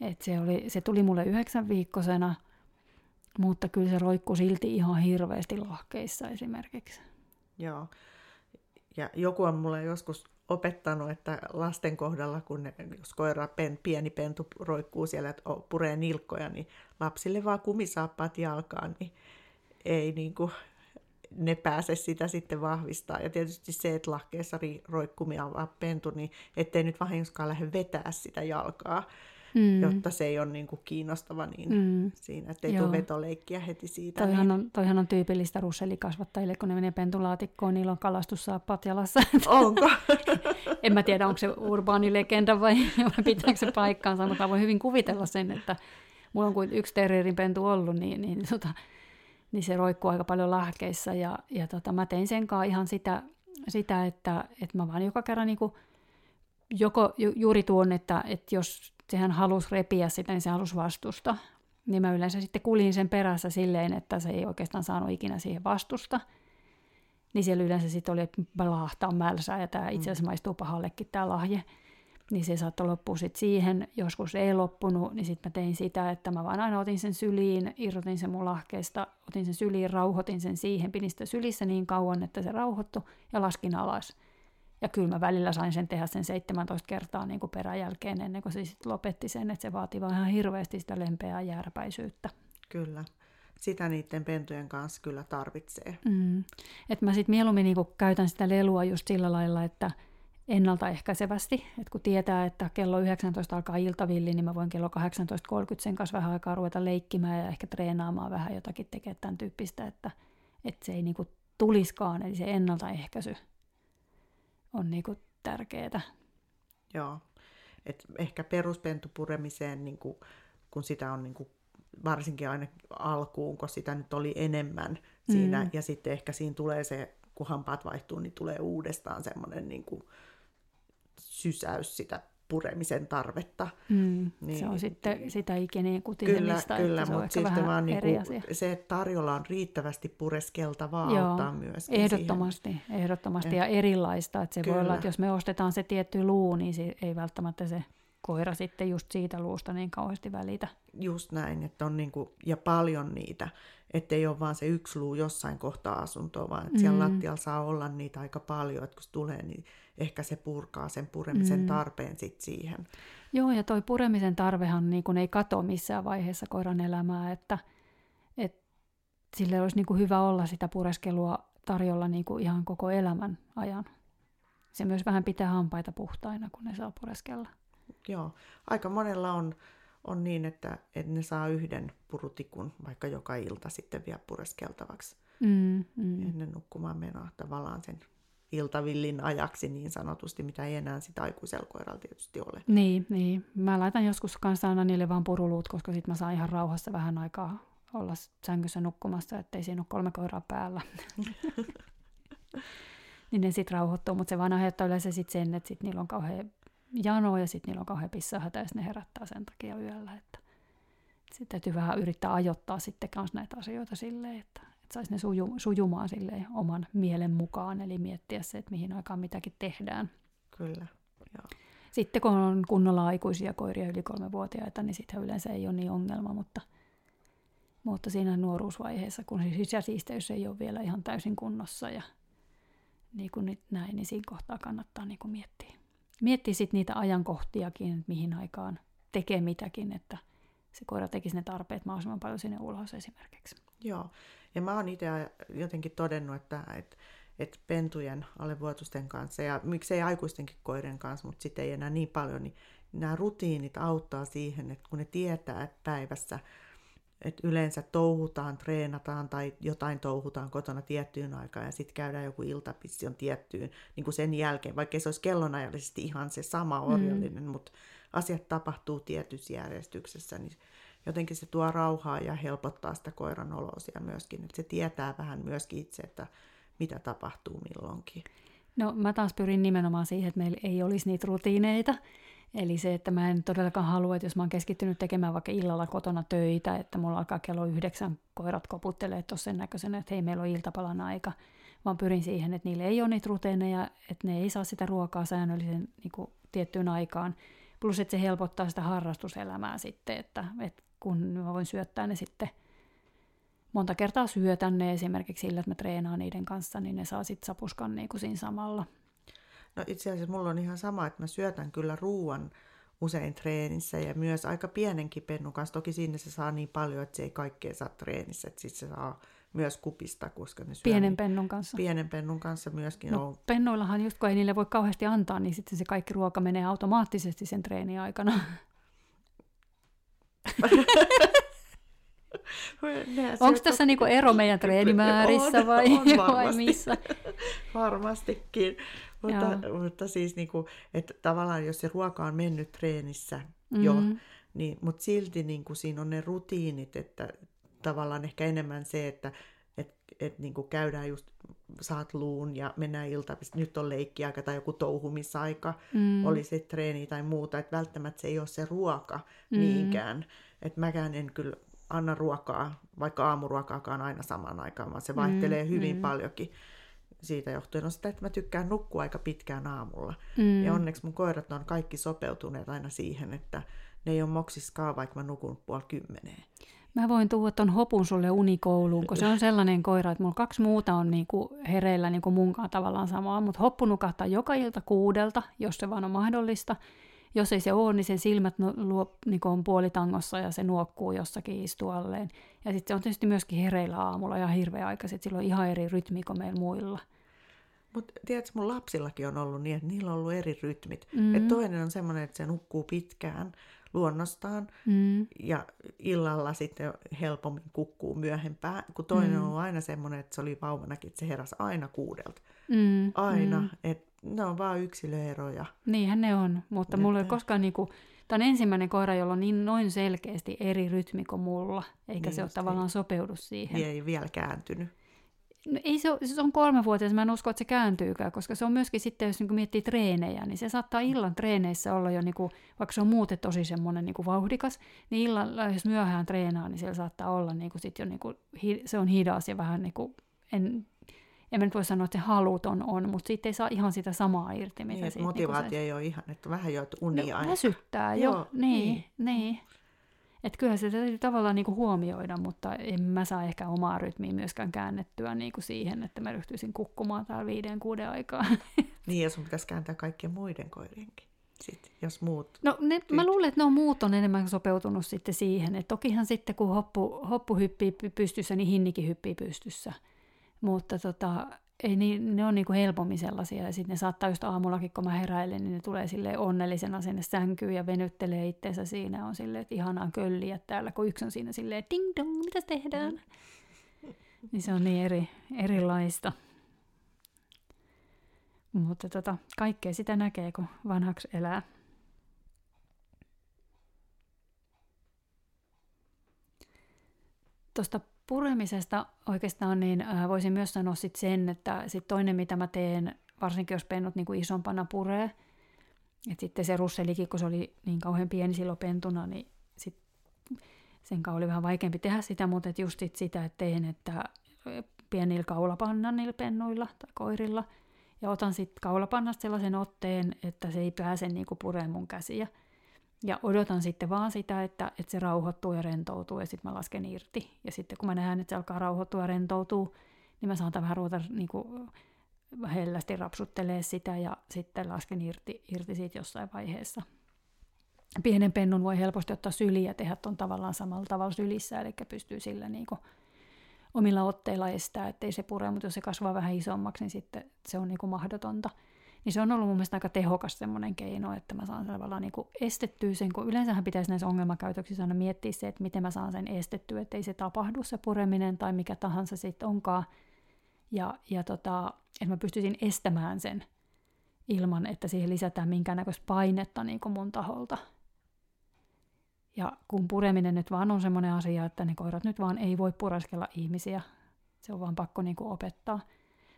Et se, oli, se tuli mulle yhdeksän viikkosena, mutta kyllä se roikkui silti ihan hirveästi lahkeissa esimerkiksi. Joo. Ja joku on mulle joskus opettanut, että lasten kohdalla, kun ne, jos koira pen, pieni pentu roikkuu siellä, että puree nilkkoja, niin lapsille vaan kumisaappaat jalkaan, niin ei niin kuin, ne pääse sitä sitten vahvistaa. Ja tietysti se, että lahkeessa roikkumia on pentu, niin ettei nyt vahingoskaan lähde vetää sitä jalkaa mm. jotta se ei ole niin kuin kiinnostava niin mm. siinä, että ei tule vetoleikkiä heti siitä. Toihan, niin. on, toihan on tyypillistä russellikasvattajille, kun ne menee pentulaatikkoon, niillä on kalastussaappaat jalassa. Onko? en mä tiedä, onko se urbaani legenda vai pitääkö se paikkaansa, mutta voin hyvin kuvitella sen, että mulla on kuin yksi terrierin pentu ollut, niin, niin, tota, niin se roikkuu aika paljon lahkeissa ja, ja tota, mä tein sen kanssa ihan sitä, sitä että, että mä vaan joka kerran niin kuin, joko ju, juuri tuon, että, että jos sehän halusi repiä sitä, niin se halusi vastusta. Niin mä yleensä sitten kuljin sen perässä silleen, että se ei oikeastaan saanut ikinä siihen vastusta. Niin siellä yleensä sitten oli, että lahtaa mälsää ja tämä itse asiassa maistuu pahallekin tämä lahje. Niin se saattoi loppua sitten siihen, joskus ei loppunut, niin sitten mä tein sitä, että mä vaan aina otin sen syliin, irrotin sen mun lahkeesta, otin sen syliin, rauhoitin sen siihen, pidin sitä sylissä niin kauan, että se rauhoittui ja laskin alas. Ja kyllä mä välillä sain sen tehdä sen 17 kertaa niin kuin peräjälkeen ennen kuin se sitten lopetti sen, että se vaatii vaan ihan hirveästi sitä lempeää jääräpäisyyttä. Kyllä. Sitä niiden pentujen kanssa kyllä tarvitsee. Mm. Et mä sitten mieluummin niin käytän sitä lelua just sillä lailla, että ennaltaehkäisevästi, että kun tietää, että kello 19 alkaa iltavilli, niin mä voin kello 18.30 sen kanssa vähän aikaa ruveta leikkimään ja ehkä treenaamaan vähän jotakin, tekemään tämän tyyppistä, että, että se ei niin kuin tuliskaan, eli se ennaltaehkäisy on niin kuin tärkeää. Joo, et ehkä peruspentupuremiseen, niin kuin, kun sitä on niin kuin, varsinkin aina alkuun, kun sitä nyt oli enemmän siinä, mm. ja sitten ehkä siinä tulee se, kun hampaat vaihtuu, niin tulee uudestaan semmoinen niin kuin, sysäys sitä puremisen tarvetta. Mm, niin, se on sitten sitä ikineen kutisemista. Kyllä, kyllä mutta sitten vaan niin kuin, se, että tarjolla on riittävästi pureskeltavaa Joo, auttaa myöskin Ehdottomasti, siihen. ehdottomasti ja erilaista. Että se kyllä. voi olla, että jos me ostetaan se tietty luu, niin se ei välttämättä se koira sitten just siitä luusta niin kauheasti välitä. Just näin, että on niinku, ja paljon niitä, ettei ole vaan se yksi luu jossain kohtaa asuntoa, vaan että siellä mm. lattialla saa olla niitä aika paljon, että kun se tulee, niin ehkä se purkaa sen puremisen mm. tarpeen sitten siihen. Joo, ja toi puremisen tarvehan niin kun ei kato missään vaiheessa koiran elämää, että, että sille olisi niin kuin hyvä olla sitä pureskelua tarjolla niin kuin ihan koko elämän ajan. Se myös vähän pitää hampaita puhtaina, kun ne saa pureskella. Joo, aika monella on, on niin, että, että ne saa yhden purutikun vaikka joka ilta sitten vielä pureskeltavaksi mm, mm. ennen nukkumaan menoa tavallaan sen iltavillin ajaksi niin sanotusti, mitä ei enää sitä aikuisella koiralla tietysti ole. Niin, niin. Mä laitan joskus kanssa aina niille vaan puruluut, koska sitten mä saan ihan rauhassa vähän aikaa olla sängyssä nukkumassa, ettei siinä ole kolme koiraa päällä. niin ne sitten rauhoittuu, mutta se vaan aiheuttaa yleensä sit sen, että sit niillä on kauhean jano ja sitten niillä on kauhean pissähätä ja ne herättää sen takia yöllä. Että, sitten täytyy vähän yrittää ajoittaa sitten kanssa näitä asioita silleen, että, että saisi ne suju, sujumaan silleen oman mielen mukaan, eli miettiä se, että mihin aikaan mitäkin tehdään. Kyllä, joo. Sitten kun on kunnolla aikuisia koiria yli kolmevuotiaita, niin sitten yleensä ei ole niin ongelma, mutta, mutta siinä nuoruusvaiheessa, kun se sisäsiisteys ei ole vielä ihan täysin kunnossa ja niin kuin nyt näin, niin siinä kohtaa kannattaa niin kuin miettiä miettii sitten niitä ajankohtiakin, että mihin aikaan tekee mitäkin, että se koira tekisi ne tarpeet mahdollisimman paljon sinne ulos esimerkiksi. Joo, ja mä oon itse jotenkin todennut, että, että, että pentujen alevuotusten kanssa ja miksei aikuistenkin koirien kanssa, mutta sitten ei enää niin paljon, niin nämä rutiinit auttaa siihen, että kun ne tietää, että päivässä – että yleensä touhutaan, treenataan tai jotain touhutaan kotona tiettyyn aikaan ja sitten käydään joku iltapissi on tiettyyn niin kuin sen jälkeen, vaikka se olisi kellonajallisesti ihan se sama mm. orjallinen, mm. mutta asiat tapahtuu tietyssä järjestyksessä, niin jotenkin se tuo rauhaa ja helpottaa sitä koiran olosia myöskin, että se tietää vähän myöskin itse, että mitä tapahtuu milloinkin. No mä taas pyrin nimenomaan siihen, että meillä ei olisi niitä rutiineita, Eli se, että mä en todellakaan halua, että jos mä oon keskittynyt tekemään vaikka illalla kotona töitä, että mulla alkaa kello yhdeksän koirat koputtelee tuossa sen näköisenä, että hei, meillä on iltapalan aika, vaan pyrin siihen, että niille ei ole niitä ruteineja, että ne ei saa sitä ruokaa säännöllisen niin kuin, tiettyyn aikaan. Plus, että se helpottaa sitä harrastuselämää sitten, että, että kun mä voin syöttää ne sitten monta kertaa syötän ne esimerkiksi sillä, että mä treenaan niiden kanssa, niin ne saa sitten sapuskan niin kuin siinä samalla. No itse asiassa mulla on ihan sama, että mä syötän kyllä ruuan usein treenissä ja myös aika pienenkin pennun kanssa. Toki sinne se saa niin paljon, että se ei kaikkea saa treenissä, että sitten se saa myös kupista, koska ne syö. Pienen niin, pennun kanssa. Pienen pennun kanssa myöskin no, on. Pennoillahan just kun ei niille voi kauheasti antaa, niin sitten se kaikki ruoka menee automaattisesti sen treeni aikana. Onko tässä niinku ero meidän treenimäärissä on, vai, on vai missä? Varmastikin. Mutta, mutta siis niinku, että tavallaan jos se ruoka on mennyt treenissä mm-hmm. jo, niin, mutta silti niinku siinä on ne rutiinit, että tavallaan ehkä enemmän se, että et, et niinku käydään just, saat luun ja mennään ilta, nyt on leikkiaika tai joku touhumisaika, mm. oli se treeni tai muuta, että välttämättä se ei ole se ruoka mm. niinkään. Että mäkään en kyllä anna ruokaa, vaikka aamuruokaakaan aina samaan aikaan, vaan se vaihtelee mm, hyvin mm. paljonkin siitä johtuen on sitä, että mä tykkään nukkua aika pitkään aamulla. Mm. Ja onneksi mun koirat on kaikki sopeutuneet aina siihen, että ne ei ole moksiskaan, vaikka mä nukun puoli kymmeneen. Mä voin tuoda ton hopun sulle unikouluun, kun se on sellainen koira, että mulla kaksi muuta on niinku hereillä niinku munkaan tavallaan samaa, mutta hoppu nukahtaa joka ilta kuudelta, jos se vaan on mahdollista. Jos ei se ole, niin sen silmät luo, niin on puolitangossa ja se nuokkuu jossakin istualleen. Ja sitten se on tietysti myöskin hereillä aamulla ja hirveä aikaisin, että sillä on ihan eri rytmi kuin meillä muilla. Mutta tiedätkö, mun lapsillakin on ollut niin, että niillä on ollut eri rytmit. Mm. Et toinen on semmoinen, että se nukkuu pitkään luonnostaan mm. ja illalla sitten helpommin kukkuu myöhempään, kun toinen mm. on aina semmoinen, että se oli vauvanakin, että se heräsi aina kuudelta. Mm. Aina, mm. että ne on vaan yksilöeroja. Niinhän ne on, mutta mulla ei koskaan niinku, tämä on ensimmäinen koira, jolla on niin noin selkeästi eri rytmi kuin mulla, eikä niin se ole tavallaan sopeudu siihen. Ei vielä kääntynyt. No ei se, se on kolmevuotias, mä en usko, että se kääntyykään, koska se on myöskin sitten, jos niin miettii treenejä, niin se saattaa illan treeneissä olla jo, niin kuin, vaikka se on muuten tosi semmoinen niin vauhdikas, niin illalla, jos myöhään treenaa, niin siellä saattaa olla niin kuin sit jo, niin kuin, se on hidas ja vähän niin kuin, en, en mä nyt voi sanoa, että se haluton on, mutta siitä ei saa ihan sitä samaa irti. Mitä niin, siitä, motivaatio niin se, ei ole ihan, että vähän jo unia. No, väsyttää jo, Joo, niin, niin. niin. Että kyllä se täytyy tavallaan niin kuin huomioida, mutta en mä saa ehkä omaa rytmiä myöskään käännettyä niin kuin siihen, että mä ryhtyisin kukkumaan täällä viiden kuuden aikaa. Niin, ja sun pitäisi kääntää kaikkien muiden koirienkin. Sitten, jos muut no ne, mä luulen, että ne on muut on enemmän sopeutunut sitten siihen. että tokihan sitten kun hoppu, hoppu hyppii pystyssä, niin hinnikin hyppii pystyssä. Mutta tota, ei niin, ne on niin kuin helpommin sellaisia. Ja sitten ne saattaa just aamullakin, kun mä heräilen, niin ne tulee sille onnellisena sinne sänkyyn ja venyttelee itseensä siinä. On silleen, että ihanaa kölliä täällä, kun yksi on siinä silleen, ding dong, mitä tehdään? Niin se on niin eri, erilaista. Mutta tota, kaikkea sitä näkee, kun vanhaksi elää. Tuosta puremisesta oikeastaan niin äh, voisin myös sanoa sit sen, että sit toinen mitä mä teen, varsinkin jos pennut niin kuin isompana puree, että sitten se russelikin, kun se oli niin kauhean pieni silloin pentuna, niin sit sen kanssa oli vähän vaikeampi tehdä sitä, mutta et just sit sitä, että teen, että pienillä kaulapannan niillä pennuilla tai koirilla, ja otan sitten kaulapannasta sellaisen otteen, että se ei pääse niinku pureen mun käsiä. Ja odotan sitten vaan sitä, että, että se rauhoittuu ja rentoutuu ja sitten mä lasken irti. Ja sitten kun mä näen, että se alkaa rauhoittua ja rentoutuu, niin mä saatan vähän ruveta niin kuin, hellästi rapsuttelee sitä ja sitten lasken irti, irti siitä jossain vaiheessa. Pienen pennun voi helposti ottaa syliä ja tehdä tuon tavallaan samalla tavalla sylissä, eli pystyy sillä niin kuin omilla otteilla estää, ettei se pure, mutta jos se kasvaa vähän isommaksi, niin sitten se on niin kuin mahdotonta. Niin se on ollut mun mielestä aika tehokas semmoinen keino, että mä saan tavallaan niin estettyä sen, kun yleensähän pitäisi näissä ongelmakäytöksissä aina miettiä se, että miten mä saan sen estettyä, että ei se tapahdu se pureminen tai mikä tahansa sitten onkaan. Ja, ja tota, että mä pystyisin estämään sen ilman, että siihen lisätään minkäännäköistä painetta niin kuin mun taholta. Ja kun pureminen nyt vaan on semmoinen asia, että ne koirat nyt vaan ei voi puraskella ihmisiä, se on vaan pakko niin kuin opettaa –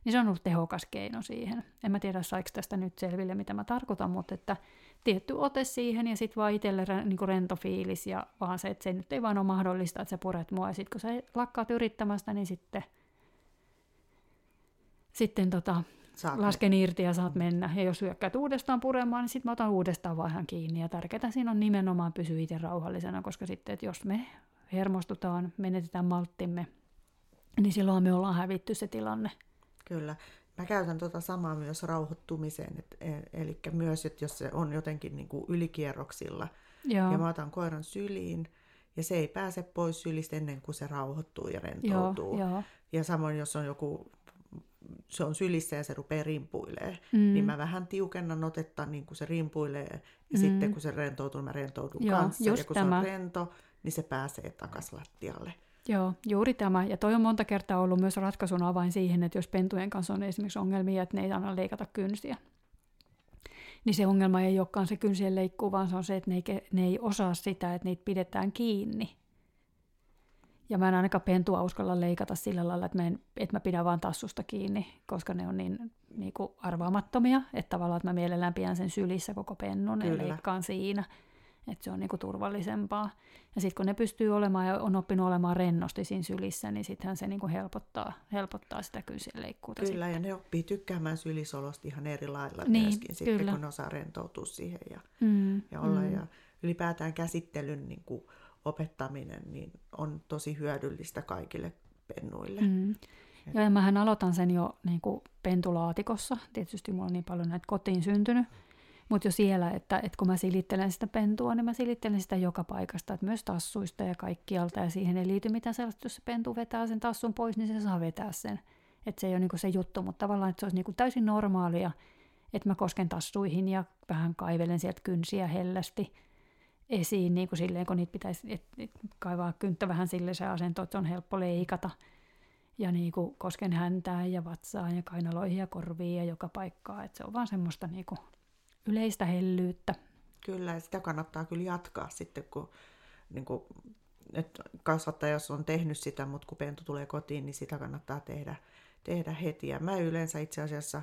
niin se on ollut tehokas keino siihen. En mä tiedä, saiko tästä nyt selville, mitä mä tarkoitan, mutta että tietty ote siihen ja sitten vaan itselle niin rento fiilis ja vaan se, että se nyt ei vaan ole mahdollista, että sä puret mua. Ja sitten kun sä lakkaat yrittämästä, niin sitten, sitten tota, lasken me. irti ja saat mennä. Ja jos hyökkäät uudestaan puremaan, niin sitten mä otan uudestaan vähän kiinni. Ja tärkeää siinä on nimenomaan pysyä itse rauhallisena, koska sitten, että jos me hermostutaan, menetetään malttimme, niin silloin me ollaan hävitty se tilanne. Kyllä. Mä käytän tuota samaa myös rauhoittumiseen, et, e, eli myös, että jos se on jotenkin niin kuin ylikierroksilla, Joo. ja mä otan koiran syliin, ja se ei pääse pois sylistä ennen kuin se rauhoittuu ja rentoutuu. Joo, jo. Ja samoin, jos on joku, se on sylissä ja se rupeaa rimpuilee, mm. niin mä vähän tiukennan otetta niin kuin se rimpuilee, ja mm. sitten kun se rentoutuu, mä rentoudun Joo, kanssa. Ja kun tämä. se on rento, niin se pääsee takaisin lattialle. Joo, juuri tämä. Ja toi on monta kertaa ollut myös ratkaisun avain siihen, että jos pentujen kanssa on esimerkiksi ongelmia, että ne ei aina leikata kynsiä. Niin se ongelma ei olekaan se kynsien leikkuu, vaan se on se, että ne ei, ne ei osaa sitä, että niitä pidetään kiinni. Ja mä en ainakaan pentua uskalla leikata sillä lailla, että mä, en, että mä pidän vaan tassusta kiinni, koska ne on niin, niin kuin arvaamattomia, että tavallaan että mä mielellään pidän sen sylissä koko pennun ja leikkaan siinä että se on niinku turvallisempaa. Ja sitten kun ne pystyy olemaan ja on oppinut olemaan rennosti siinä sylissä, niin sittenhän se niinku helpottaa, helpottaa sitä leikkuuta. Kyllä, sitten. ja ne oppii tykkäämään sylisolosta ihan eri lailla niin, myöskin sitten, kyllä. kun ne osaa rentoutua siihen ja, mm, ja olla. Mm. Ja ylipäätään käsittelyn niinku opettaminen niin on tosi hyödyllistä kaikille pennuille. Mm. Ja, ja mähän aloitan sen jo niin kuin pentulaatikossa. Tietysti mulla on niin paljon näitä kotiin syntynyt. Mutta jo siellä, että, että kun mä silittelen sitä pentua, niin mä silittelen sitä joka paikasta, että myös tassuista ja kaikkialta. Ja siihen ei liity mitään sellaista, jos se pentu vetää sen tassun pois, niin se saa vetää sen. Että se ei ole niinku se juttu, mutta tavallaan, että se olisi niinku täysin normaalia, että mä kosken tassuihin ja vähän kaivelen sieltä kynsiä hellästi esiin, niin kuin silleen, kun niitä pitäisi et, et, kaivaa kynttä vähän sille se asento, että se on helppo leikata. Ja niin kuin kosken häntään ja vatsaan ja kainaloihin ja korviin ja joka paikkaa. Että se on vaan semmoista niin kuin yleistä hellyyttä. Kyllä, ja sitä kannattaa kyllä jatkaa sitten, kun niin kuin, että kasvattaja, jos on tehnyt sitä, mutta kun pentu tulee kotiin, niin sitä kannattaa tehdä, tehdä heti. Ja mä yleensä itse asiassa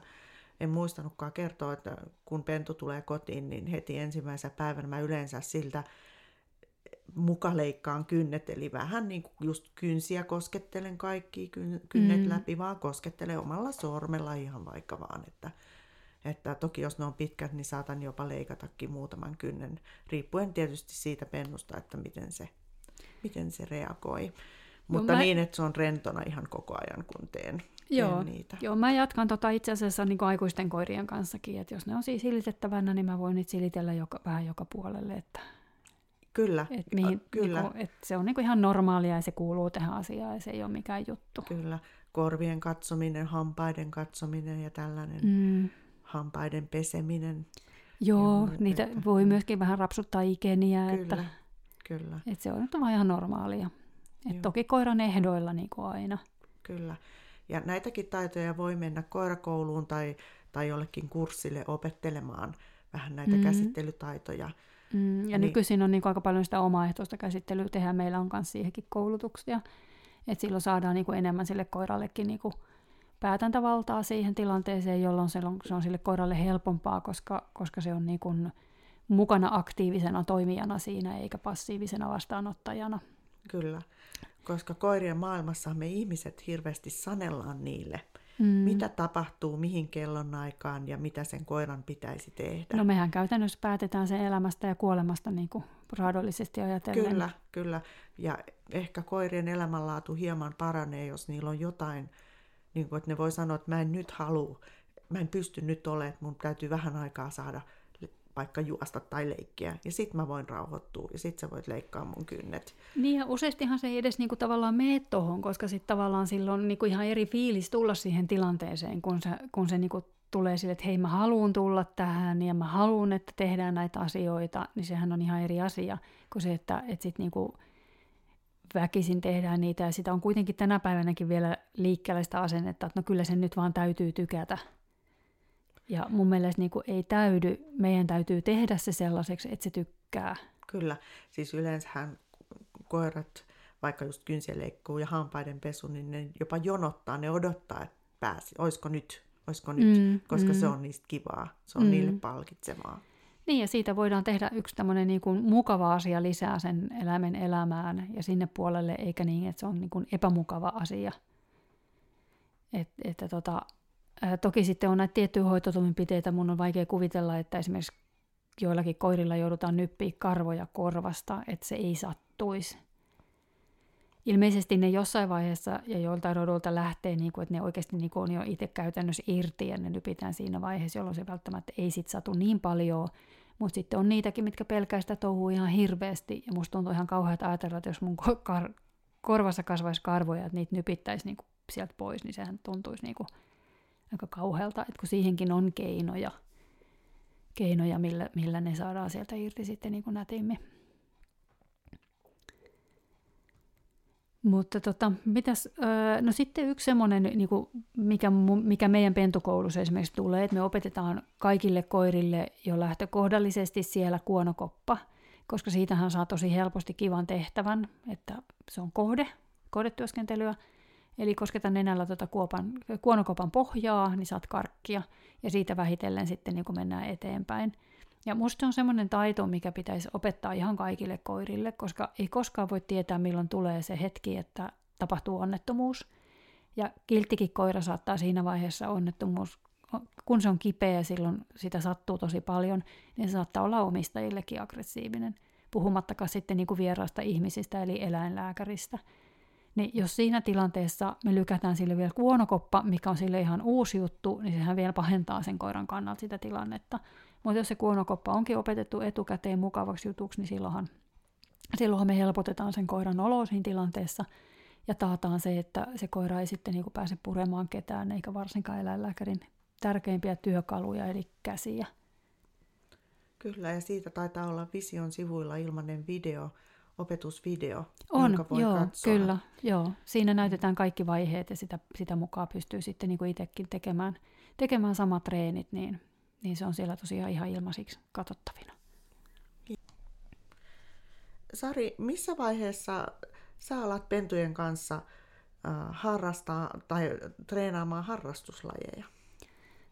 en muistanutkaan kertoa, että kun pentu tulee kotiin, niin heti ensimmäisenä päivänä mä yleensä siltä mukaleikkaan kynnet, eli vähän niin kuin just kynsiä koskettelen kaikki kynnet mm. läpi, vaan koskettelen omalla sormella ihan vaikka vaan, että, että toki jos ne on pitkät, niin saatan jopa leikatakin muutaman kynnen, riippuen tietysti siitä pennusta, että miten se, miten se reagoi. Mutta no mä... niin, että se on rentona ihan koko ajan, kun teen, Joo, teen niitä. Joo, mä jatkan tota itse asiassa niin aikuisten koirien kanssakin, että jos ne on siis silitettävänä, niin mä voin niitä silitellä joka, vähän joka puolelle, että Kyllä, et mihin, kyllä. Niinku, et se on niinku ihan normaalia ja se kuuluu tähän asiaan ja se ei ole mikään juttu. Kyllä, korvien katsominen, hampaiden katsominen ja tällainen mm. Hampaiden peseminen. Joo, ja niitä että... voi myöskin vähän rapsuttaa ikeniä. Kyllä, että, kyllä. Että se on nyt vaan ihan normaalia. Et toki koiran ehdoilla niin kuin aina. Kyllä. Ja näitäkin taitoja voi mennä koirakouluun tai, tai jollekin kurssille opettelemaan vähän näitä mm. käsittelytaitoja. Mm, ja niin. nykyisin on niin aika paljon sitä omaehtoista käsittelyä tehdä. Meillä on myös siihenkin koulutuksia. Että silloin saadaan niin kuin enemmän sille koirallekin niin kuin päätäntävaltaa siihen tilanteeseen, jolloin se on, se on sille koiralle helpompaa, koska, koska se on niin kuin mukana aktiivisena toimijana siinä eikä passiivisena vastaanottajana. Kyllä, koska koirien maailmassa me ihmiset hirveästi sanellaan niille, mm. mitä tapahtuu, mihin kellon aikaan ja mitä sen koiran pitäisi tehdä. No mehän käytännössä päätetään sen elämästä ja kuolemasta niin kuin raadollisesti ajatellen. Kyllä, kyllä. Ja ehkä koirien elämänlaatu hieman paranee, jos niillä on jotain, niin kuin, että ne voi sanoa, että mä en nyt halua, mä en pysty nyt olemaan, että mun täytyy vähän aikaa saada vaikka juosta tai leikkiä, ja sitten mä voin rauhoittua, ja sitten sä voit leikkaa mun kynnet. Niin, ja useastihan se ei edes niinku tavallaan mene tohon, koska sitten tavallaan silloin niinku ihan eri fiilis tulla siihen tilanteeseen, kun se, kun se niinku tulee sille, että hei mä haluan tulla tähän, ja mä haluan, että tehdään näitä asioita, niin sehän on ihan eri asia kuin se, että, että sitten niinku väkisin tehdään niitä, ja sitä on kuitenkin tänä päivänäkin vielä liikkeellä sitä asennetta, että no kyllä sen nyt vaan täytyy tykätä. Ja mun mielestä niin kuin ei täydy, meidän täytyy tehdä se sellaiseksi, että se tykkää. Kyllä, siis yleensähän koirat, vaikka just kynsileikkuu ja hampaiden pesu, niin ne jopa jonottaa, ne odottaa, että pääsi, olisiko nyt, olisiko nyt, mm, koska mm. se on niistä kivaa, se on mm. niille palkitsevaa. Niin, ja siitä voidaan tehdä yksi tämmöinen niin kuin mukava asia lisää sen eläimen elämään ja sinne puolelle, eikä niin, että se on niin kuin epämukava asia. Et, että tota, toki sitten on näitä tiettyjä hoitotoimenpiteitä. Mun on vaikea kuvitella, että esimerkiksi joillakin koirilla joudutaan nyppiä karvoja korvasta, että se ei sattuisi. Ilmeisesti ne jossain vaiheessa ja joiltain rodulta lähtee, niin kuin, että ne oikeasti niin kuin on jo itse käytännössä irti ja ne nypitään siinä vaiheessa, jolloin se välttämättä ei sit satu niin paljon. Mutta sitten on niitäkin, mitkä pelkää sitä touhuu ihan hirveästi. Ja musta tuntuu ihan kauheaa ajatella, että jos mun kar- korvassa kasvaisi karvoja, että niitä nypittäisi niin kuin sieltä pois, niin sehän tuntuisi niin kuin aika kauhealta, että kun siihenkin on keinoja, keinoja millä, millä ne saadaan sieltä irti sitten niin nätimmin. Mutta tota, mitäs, no sitten yksi semmoinen, niin mikä, mikä meidän pentukoulussa esimerkiksi tulee, että me opetetaan kaikille koirille jo lähtökohdallisesti siellä kuonokoppa, koska siitähän saa tosi helposti kivan tehtävän, että se on kohde, kohdetyöskentelyä, Eli kosketan nenällä tuota kuopan, kuonokopan pohjaa, niin saat karkkia, ja siitä vähitellen sitten niin mennään eteenpäin. Ja musta on semmoinen taito, mikä pitäisi opettaa ihan kaikille koirille, koska ei koskaan voi tietää, milloin tulee se hetki, että tapahtuu onnettomuus. Ja kilttikin koira saattaa siinä vaiheessa onnettomuus, kun se on kipeä ja silloin sitä sattuu tosi paljon, niin se saattaa olla omistajillekin aggressiivinen. puhumattakaan sitten niin kuin ihmisistä eli eläinlääkäristä. Niin jos siinä tilanteessa me lykätään sille vielä kuonokoppa, mikä on sille ihan uusi juttu, niin sehän vielä pahentaa sen koiran kannalta sitä tilannetta. Mutta jos se kuonokoppa onkin opetettu etukäteen mukavaksi jutuksi, niin silloinhan, silloinhan me helpotetaan sen koiran oloa siinä tilanteessa ja taataan se, että se koira ei sitten niin pääse puremaan ketään, eikä varsinkaan eläinlääkärin tärkeimpiä työkaluja, eli käsiä. Kyllä, ja siitä taitaa olla Vision sivuilla ilmainen video, opetusvideo, on, jonka voi joo, katsoa. kyllä, joo. Siinä näytetään kaikki vaiheet ja sitä, sitä mukaan pystyy sitten niin kuin itsekin tekemään, tekemään samat treenit, niin, niin se on siellä tosiaan ihan ilmaisiksi katsottavina. Sari, missä vaiheessa sä alat pentujen kanssa äh, harrastaa tai treenaamaan harrastuslajeja?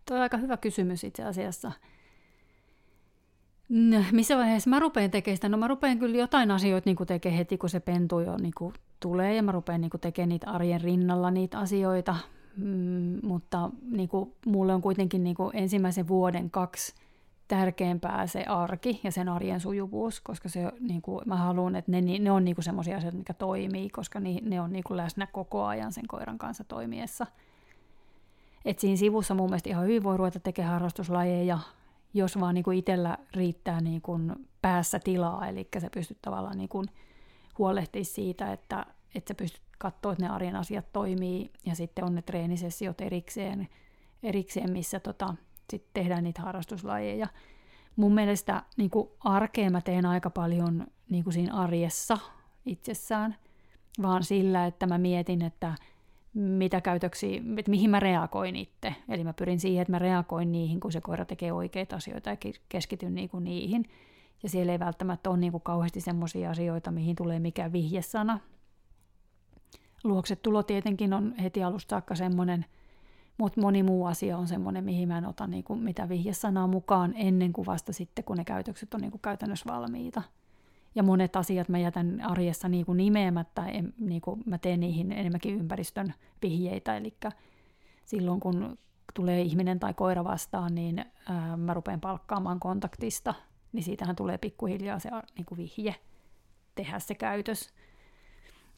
Tuo on aika hyvä kysymys itse asiassa. No, missä vaiheessa mä rupean tekemään sitä? No mä rupean kyllä jotain asioita niin tekemään heti, kun se pentu jo niin kuin tulee ja mä rupean niin tekemään niitä arjen rinnalla niitä asioita. Mm, mutta niin kuin, mulle on kuitenkin niin kuin ensimmäisen vuoden kaksi tärkeämpää se arki ja sen arjen sujuvuus, koska se, niin kuin, mä haluan, että ne, ne on niin semmoisia asioita, mikä toimii, koska ne, ne on niin kuin läsnä koko ajan sen koiran kanssa toimiessa. Et siinä sivussa mun mielestä ihan hyvin voi ruveta tekemään harrastuslajeja, jos vaan niin kuin itsellä riittää niin kuin päässä tilaa, eli sä pystyt tavallaan niin kuin huolehtimaan siitä, että, että sä pystyt katsoa, että ne arjen asiat toimii, ja sitten on ne treenisessiot erikseen, erikseen missä tota, sitten tehdään niitä harrastuslajeja. Mun mielestä niin arkea mä teen aika paljon niin siinä arjessa itsessään, vaan sillä, että mä mietin, että mitä käytöksiä, että mihin mä reagoin itse. Eli mä pyrin siihen, että mä reagoin niihin, kun se koira tekee oikeita asioita ja keskityn niin kuin niihin. Ja siellä ei välttämättä ole niin kuin kauheasti semmoisia asioita, mihin tulee mikään vihjesana. Luoksetulo tietenkin on heti alusta saakka semmoinen, mutta moni muu asia on semmoinen, mihin mä en ota niin kuin mitä vihjesanaa mukaan ennen kuin vasta sitten, kun ne käytökset on niin kuin käytännössä valmiita ja monet asiat mä jätän arjessa niin kuin nimeämättä, en, niin kuin mä teen niihin enemmänkin ympäristön vihjeitä, eli silloin kun tulee ihminen tai koira vastaan, niin ää, mä rupean palkkaamaan kontaktista, niin siitähän tulee pikkuhiljaa se niin kuin vihje tehdä se käytös.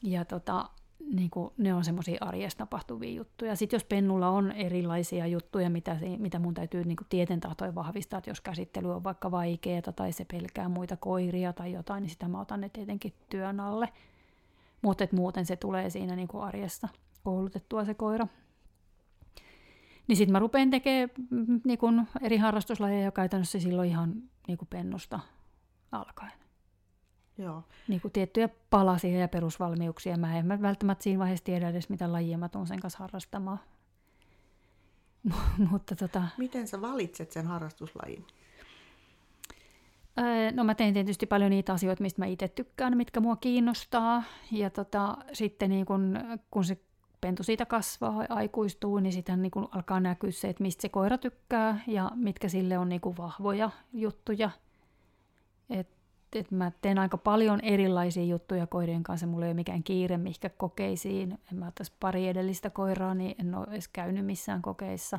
Ja tota, niin kuin, ne on semmoisia arjessa tapahtuvia juttuja. Sitten jos pennulla on erilaisia juttuja, mitä, mitä mun täytyy niin tieten tahtoin vahvistaa, että jos käsittely on vaikka vaikeaa tai se pelkää muita koiria tai jotain, niin sitä mä otan ne tietenkin työn alle. Mutta muuten se tulee siinä niin kuin arjessa koulutettua se koira. Niin sitten mä rupean tekemään mm, niin kuin eri harrastuslajeja käytännössä silloin ihan niin kuin pennusta alkaen. Joo. Niin kuin tiettyjä palasia ja perusvalmiuksia. Mä en välttämättä siinä vaiheessa tiedä edes, mitä lajia mä tuun sen kanssa harrastamaan. Mutta tota... Miten sä valitset sen harrastuslajin? No mä teen tietysti paljon niitä asioita, mistä mä itse tykkään, mitkä mua kiinnostaa. Ja tota, sitten niin kun, kun se pentu siitä kasvaa, aikuistuu, niin sitten niin kun alkaa näkyä se, että mistä se koira tykkää ja mitkä sille on niin vahvoja juttuja. Et että mä teen aika paljon erilaisia juttuja koirien kanssa. Mulla ei ole mikään kiire mihinkä kokeisiin. En mä ottaisi pari edellistä koiraa, niin en ole edes käynyt missään kokeissa.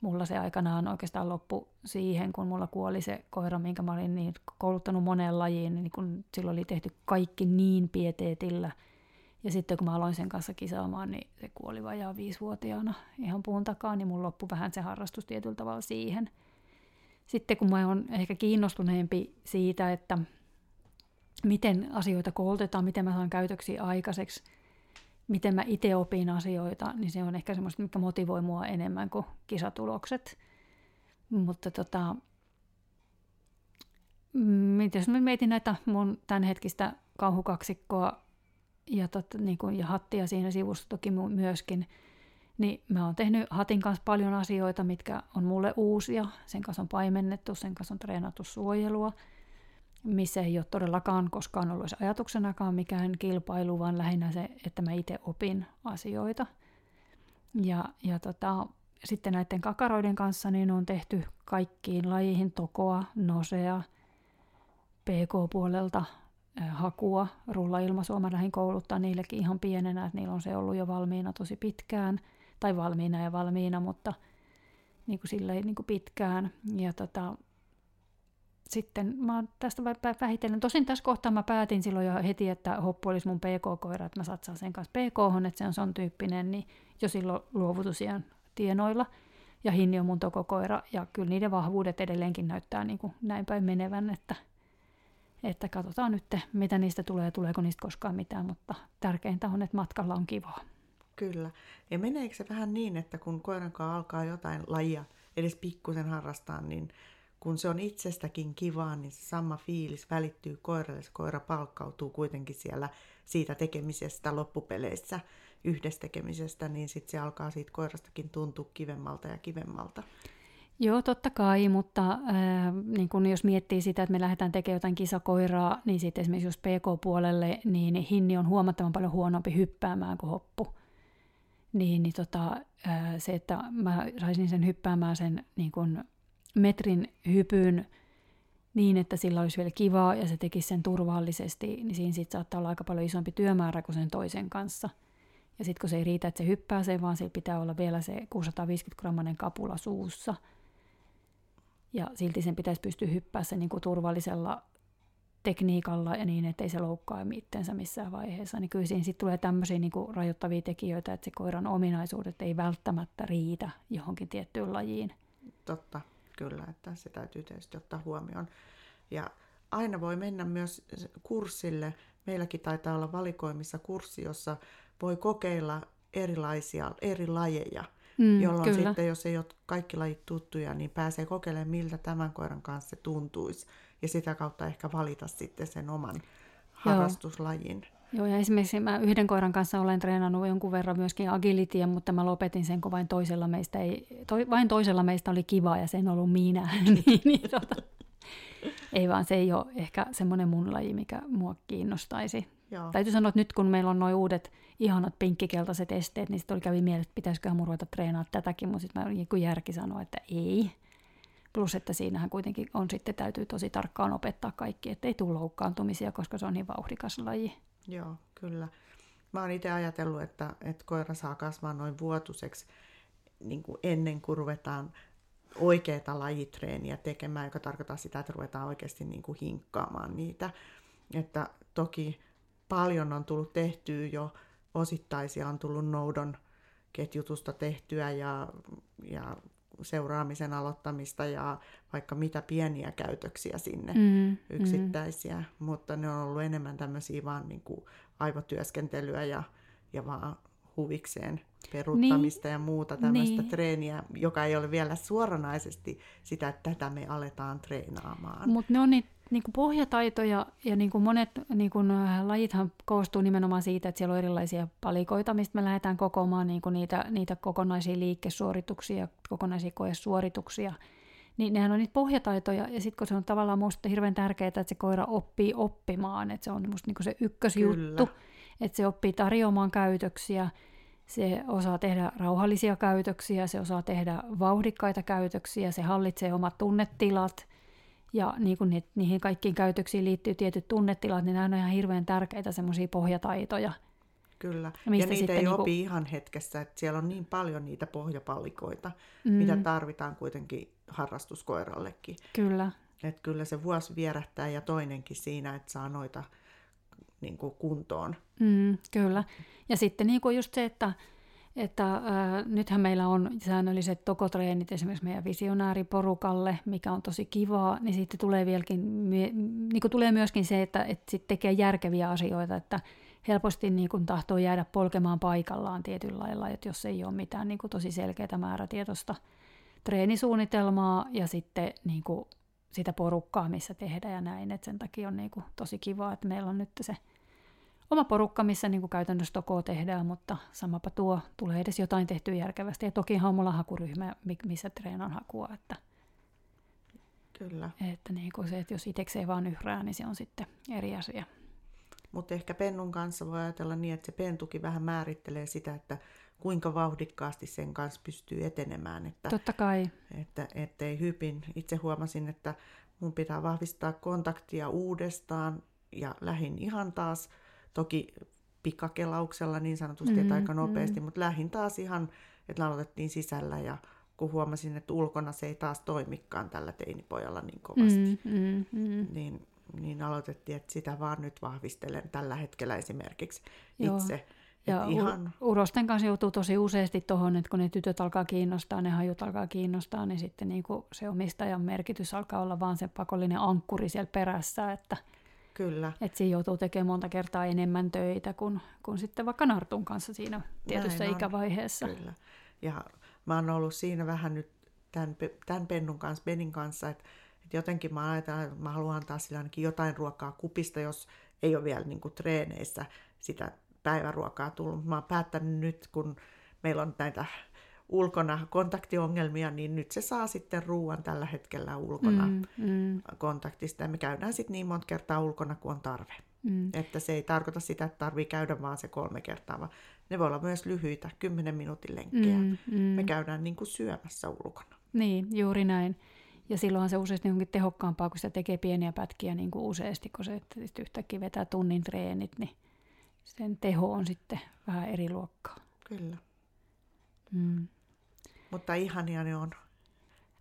Mulla se aikanaan oikeastaan loppu siihen, kun mulla kuoli se koira, minkä mä olin niin kouluttanut moneen lajiin, niin kun silloin oli tehty kaikki niin pieteetillä. Ja sitten kun mä aloin sen kanssa kisaamaan, niin se kuoli vajaa viisivuotiaana ihan puun takaa, niin mun loppu vähän se harrastus tietyllä tavalla siihen – sitten kun mä oon ehkä kiinnostuneempi siitä, että miten asioita koulutetaan, miten mä saan käytöksiä aikaiseksi, miten mä itse opin asioita, niin se on ehkä semmoista, mikä motivoi mua enemmän kuin kisatulokset. Mutta tota, mm, jos mä mietin näitä mun tämänhetkistä kauhukaksikkoa ja, tot, niin kuin, ja hattia siinä sivussa toki myöskin, niin mä oon tehnyt Hatin kanssa paljon asioita, mitkä on mulle uusia. Sen kanssa on paimennettu, sen kanssa on treenattu suojelua, missä ei ole todellakaan koskaan ollut ajatuksenakaan mikään kilpailu, vaan lähinnä se, että mä itse opin asioita. Ja, ja tota, sitten näiden kakaroiden kanssa niin on tehty kaikkiin lajiin tokoa, nosea, PK-puolelta hakua, rullailmaisua. Mä lähdin kouluttaa niillekin ihan pienenä, että niillä on se ollut jo valmiina tosi pitkään – tai valmiina ja valmiina, mutta niin kuin silleen niin kuin pitkään. Ja tota, sitten mä tästä vähitellen. Tosin tässä kohtaa mä päätin silloin jo heti, että Hoppu olisi mun PK-koira, että mä satsaan sen kanssa PK, että se on son tyyppinen, niin jo silloin luovutusien tienoilla. Ja Hinni on mun tokokoira, ja kyllä niiden vahvuudet edelleenkin näyttää niin kuin näin päin menevän, että, että katsotaan nyt, mitä niistä tulee, tuleeko niistä koskaan mitään, mutta tärkeintä on, että matkalla on kivaa. Kyllä. Ja meneekö se vähän niin, että kun koiran kanssa alkaa jotain lajia edes pikkusen harrastaa, niin kun se on itsestäkin kivaa, niin se sama fiilis välittyy koiralle. Se koira palkkautuu kuitenkin siellä siitä tekemisestä loppupeleissä, yhdessä tekemisestä, niin sitten se alkaa siitä koirastakin tuntua kivemmalta ja kivemmalta. Joo, totta kai, mutta äh, niin kun jos miettii sitä, että me lähdetään tekemään jotain kisakoiraa, niin sitten esimerkiksi jos PK-puolelle, niin Hinni on huomattavan paljon huonompi hyppäämään kuin hoppu. Niin, niin tota, se, että mä saisin sen hyppäämään sen niin kun metrin hypyn niin, että sillä olisi vielä kivaa ja se tekisi sen turvallisesti, niin siinä sitten saattaa olla aika paljon isompi työmäärä kuin sen toisen kanssa. Ja sitten kun se ei riitä, että se hyppää sen, vaan sillä pitää olla vielä se 650 grammanen kapula suussa. Ja silti sen pitäisi pystyä hyppää sen niin kuin turvallisella tekniikalla ja niin, ettei se loukkaa itsensä missään vaiheessa. Niin kyllä siinä sitten tulee tämmöisiä niin kuin rajoittavia tekijöitä, että se koiran ominaisuudet ei välttämättä riitä johonkin tiettyyn lajiin. Totta kyllä, että se täytyy tietysti ottaa huomioon. Ja aina voi mennä myös kurssille. Meilläkin taitaa olla valikoimissa kurssi, jossa voi kokeilla erilaisia eri lajeja, mm, jolloin kyllä. sitten, jos ei ole kaikki lajit tuttuja, niin pääsee kokeilemaan, miltä tämän koiran kanssa se tuntuisi. Ja sitä kautta ehkä valita sitten sen oman harrastuslajin. Joo, ja esimerkiksi mä yhden koiran kanssa olen treenannut jonkun verran myöskin agilitia, mutta mä lopetin sen, kun vain toisella meistä, ei, to, vain toisella meistä oli kiva ja sen ollut minä. niin, niin, tota, ei vaan se ei ole ehkä semmoinen mun laji, mikä mua kiinnostaisi. Joo. Täytyy sanoa, että nyt kun meillä on nuo uudet ihanat pinkkikeltaiset esteet, niin sitten oli kävi mielessä, että pitäisiköhän mun ruveta treenaamaan tätäkin, mutta sitten mä järki sanoa, että ei. Plus, että siinähän kuitenkin on sitten, täytyy tosi tarkkaan opettaa kaikki, ettei tule loukkaantumisia, koska se on niin vauhdikas laji. Joo, kyllä. Mä oon itse ajatellut, että, että koira saa kasvaa noin vuotuiseksi niin kuin ennen kuin ruvetaan oikeita lajitreeniä tekemään, joka tarkoittaa sitä, että ruvetaan oikeasti niin kuin hinkkaamaan niitä. Että toki paljon on tullut tehtyä jo, osittaisia on tullut noudon ketjutusta tehtyä ja, ja seuraamisen aloittamista ja vaikka mitä pieniä käytöksiä sinne mm, yksittäisiä, mm. mutta ne on ollut enemmän tämmöisiä vaan niin kuin aivotyöskentelyä ja, ja vaan huvikseen peruuttamista niin, ja muuta tämmöistä niin. treeniä, joka ei ole vielä suoranaisesti sitä, että tätä me aletaan treenaamaan. Mutta ne on niitä niin kuin pohjataitoja ja niin kuin monet niin kuin äh, lajithan koostuu nimenomaan siitä, että siellä on erilaisia palikoita, mistä me lähdetään kokoamaan niin kuin niitä, niitä kokonaisia liikkesuorituksia, kokonaisia koesuorituksia. Niin nehän on niitä pohjataitoja ja sitten kun se on tavallaan minusta hirveän tärkeää, että se koira oppii oppimaan, että se on minusta niin se ykkösjuttu, Kyllä. Että se oppii tarjoamaan käytöksiä, se osaa tehdä rauhallisia käytöksiä, se osaa tehdä vauhdikkaita käytöksiä, se hallitsee omat tunnetilat – ja niin kuin ni, niihin kaikkiin käytöksiin liittyy tietyt tunnetilat, niin nämä on ihan hirveän tärkeitä semmoisia pohjataitoja. Kyllä, ja niitä ei niin kuin... opi ihan hetkessä, että siellä on niin paljon niitä pohjapallikoita, mm. mitä tarvitaan kuitenkin harrastuskoirallekin. Kyllä. Että kyllä se vuosi vierähtää ja toinenkin siinä, että saa noita niin kuin kuntoon. Mm, kyllä. Ja sitten niin kuin just se, että että äh, nythän meillä on säännölliset tokotreenit esimerkiksi meidän visionääriporukalle, mikä on tosi kivaa, niin sitten tulee, vieläkin, niin kuin tulee myöskin se, että, että sit tekee järkeviä asioita, että helposti niin kuin tahtoo jäädä polkemaan paikallaan tietyllä lailla, että jos ei ole mitään niin kuin tosi selkeää määrätietoista treenisuunnitelmaa ja sitten niin kuin sitä porukkaa, missä tehdään ja näin, että sen takia on niin kuin tosi kiva, että meillä on nyt se – oma porukka, missä niin kuin käytännössä tokoa tehdään, mutta samapa tuo tulee edes jotain tehtyä järkevästi. Ja toki on mulla hakuryhmä, missä treenaan hakua. Että, Kyllä. Että niin kuin se, että jos itsekseen vaan yhrää, niin se on sitten eri asia. Mutta ehkä pennun kanssa voi ajatella niin, että se pentukin vähän määrittelee sitä, että kuinka vauhdikkaasti sen kanssa pystyy etenemään. Että, Totta kai. Että, ettei hypin. Itse huomasin, että mun pitää vahvistaa kontaktia uudestaan ja lähin ihan taas Toki pikakelauksella niin sanotusti, mm, että aika nopeasti, mm. mutta lähin taas ihan, että laulettiin sisällä ja kun huomasin, että ulkona se ei taas toimikaan tällä teinipojalla niin kovasti, mm, mm, mm. Niin, niin aloitettiin, että sitä vaan nyt vahvistelen tällä hetkellä esimerkiksi Joo. itse. Ja ihan... urosten kanssa joutuu tosi useasti tuohon, että kun ne tytöt alkaa kiinnostaa, ne hajut alkaa kiinnostaa, niin sitten niin kuin se omistajan merkitys alkaa olla vaan se pakollinen ankkuri siellä perässä, että, Kyllä. että siinä joutuu tekemään monta kertaa enemmän töitä kuin, kuin sitten vaikka Nartun kanssa siinä tietyssä Näin ikävaiheessa. Kyllä. Ja mä oon ollut siinä vähän nyt tämän, tämän Pennun kanssa, Benin kanssa, että, että jotenkin mä ajattelen, että mä haluan antaa sille ainakin jotain ruokaa kupista, jos ei ole vielä niin kuin treeneissä sitä päiväruokaa tullut. Mä oon päättänyt nyt, kun meillä on näitä ulkona kontaktiongelmia, niin nyt se saa sitten ruoan tällä hetkellä ulkona mm, mm. kontaktista. Ja me käydään sitten niin monta kertaa ulkona kuin on tarve. Mm. Että se ei tarkoita sitä, että tarvii käydä vaan se kolme kertaa, vaan ne voi olla myös lyhyitä, kymmenen minuutin lenkkejä. Mm, mm. Me käydään niin kuin syömässä ulkona. Niin, juuri näin. Ja silloinhan se useasti onkin tehokkaampaa, kun se tekee pieniä pätkiä niin kuin useasti, kun se että yhtäkkiä vetää tunnin treenit, niin sen teho on sitten vähän eri luokkaa. Kyllä. Mm. Mutta ihania ne on,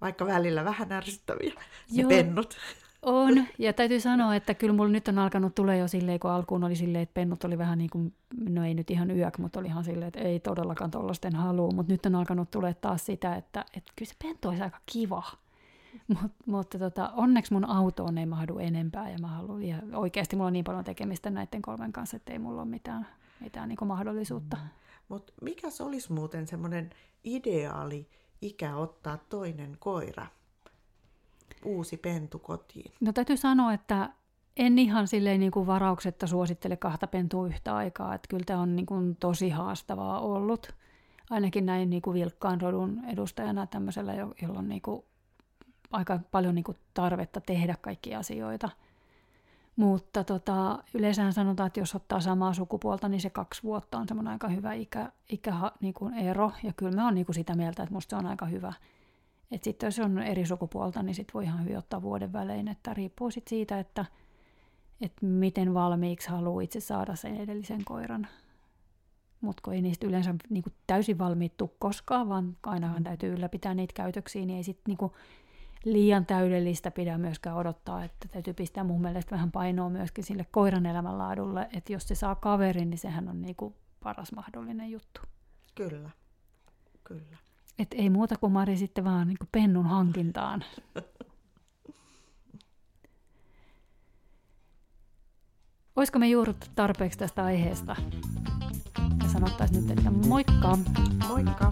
vaikka välillä vähän ärsyttäviä, ne pennut. On, ja täytyy sanoa, että kyllä mulla nyt on alkanut tulee jo silleen, kun alkuun oli silleen, että pennut oli vähän niin kuin, no ei nyt ihan yök, mutta oli ihan silleen, että ei todellakaan tollasten halua, mutta nyt on alkanut tulee taas sitä, että, että kyllä se pentu olisi aika kiva. Mut, mutta tota, onneksi mun autoon ei mahdu enempää ja mä haluan, ja oikeasti mulla on niin paljon tekemistä näiden kolmen kanssa, että ei mulla ole mitään, mitään niin mahdollisuutta. Mm. Mutta mikä olisi muuten semmoinen ideaali ikä ottaa toinen koira? uusi pentu kotiin? No täytyy sanoa, että en ihan silleen niin kuin varauksetta suosittele kahta pentua yhtä aikaa. Että kyllä tämä on niin kuin tosi haastavaa ollut. Ainakin näin niin kuin vilkkaan rodun edustajana tämmöisellä, jolla on niin kuin aika paljon niin kuin tarvetta tehdä kaikkia asioita. Mutta tota, yleensä sanotaan, että jos ottaa samaa sukupuolta, niin se kaksi vuotta on semmoinen aika hyvä ikä, ikä niin kuin ero. Ja kyllä mä oon niin kuin sitä mieltä, että musta se on aika hyvä että sitten jos on eri sukupuolta, niin sitten voi ihan hyvin ottaa vuoden välein, että riippuu sitten siitä, että, että miten valmiiksi haluaa itse saada sen edellisen koiran. Mutta kun ei niistä yleensä niin kuin täysin valmiittu koskaan, vaan ainahan täytyy ylläpitää niitä käytöksiä, niin ei sitten niin liian täydellistä pidä myöskään odottaa, että täytyy pistää mun mielestä vähän painoa myöskin sille koiran elämänlaadulle, että jos se saa kaverin, niin sehän on niin kuin paras mahdollinen juttu. Kyllä, kyllä. Et ei muuta kuin Mari sitten vaan niin kuin pennun hankintaan. Olisiko me juurruttu tarpeeksi tästä aiheesta? Ja sanottaisiin nyt, että moikka! Moikka!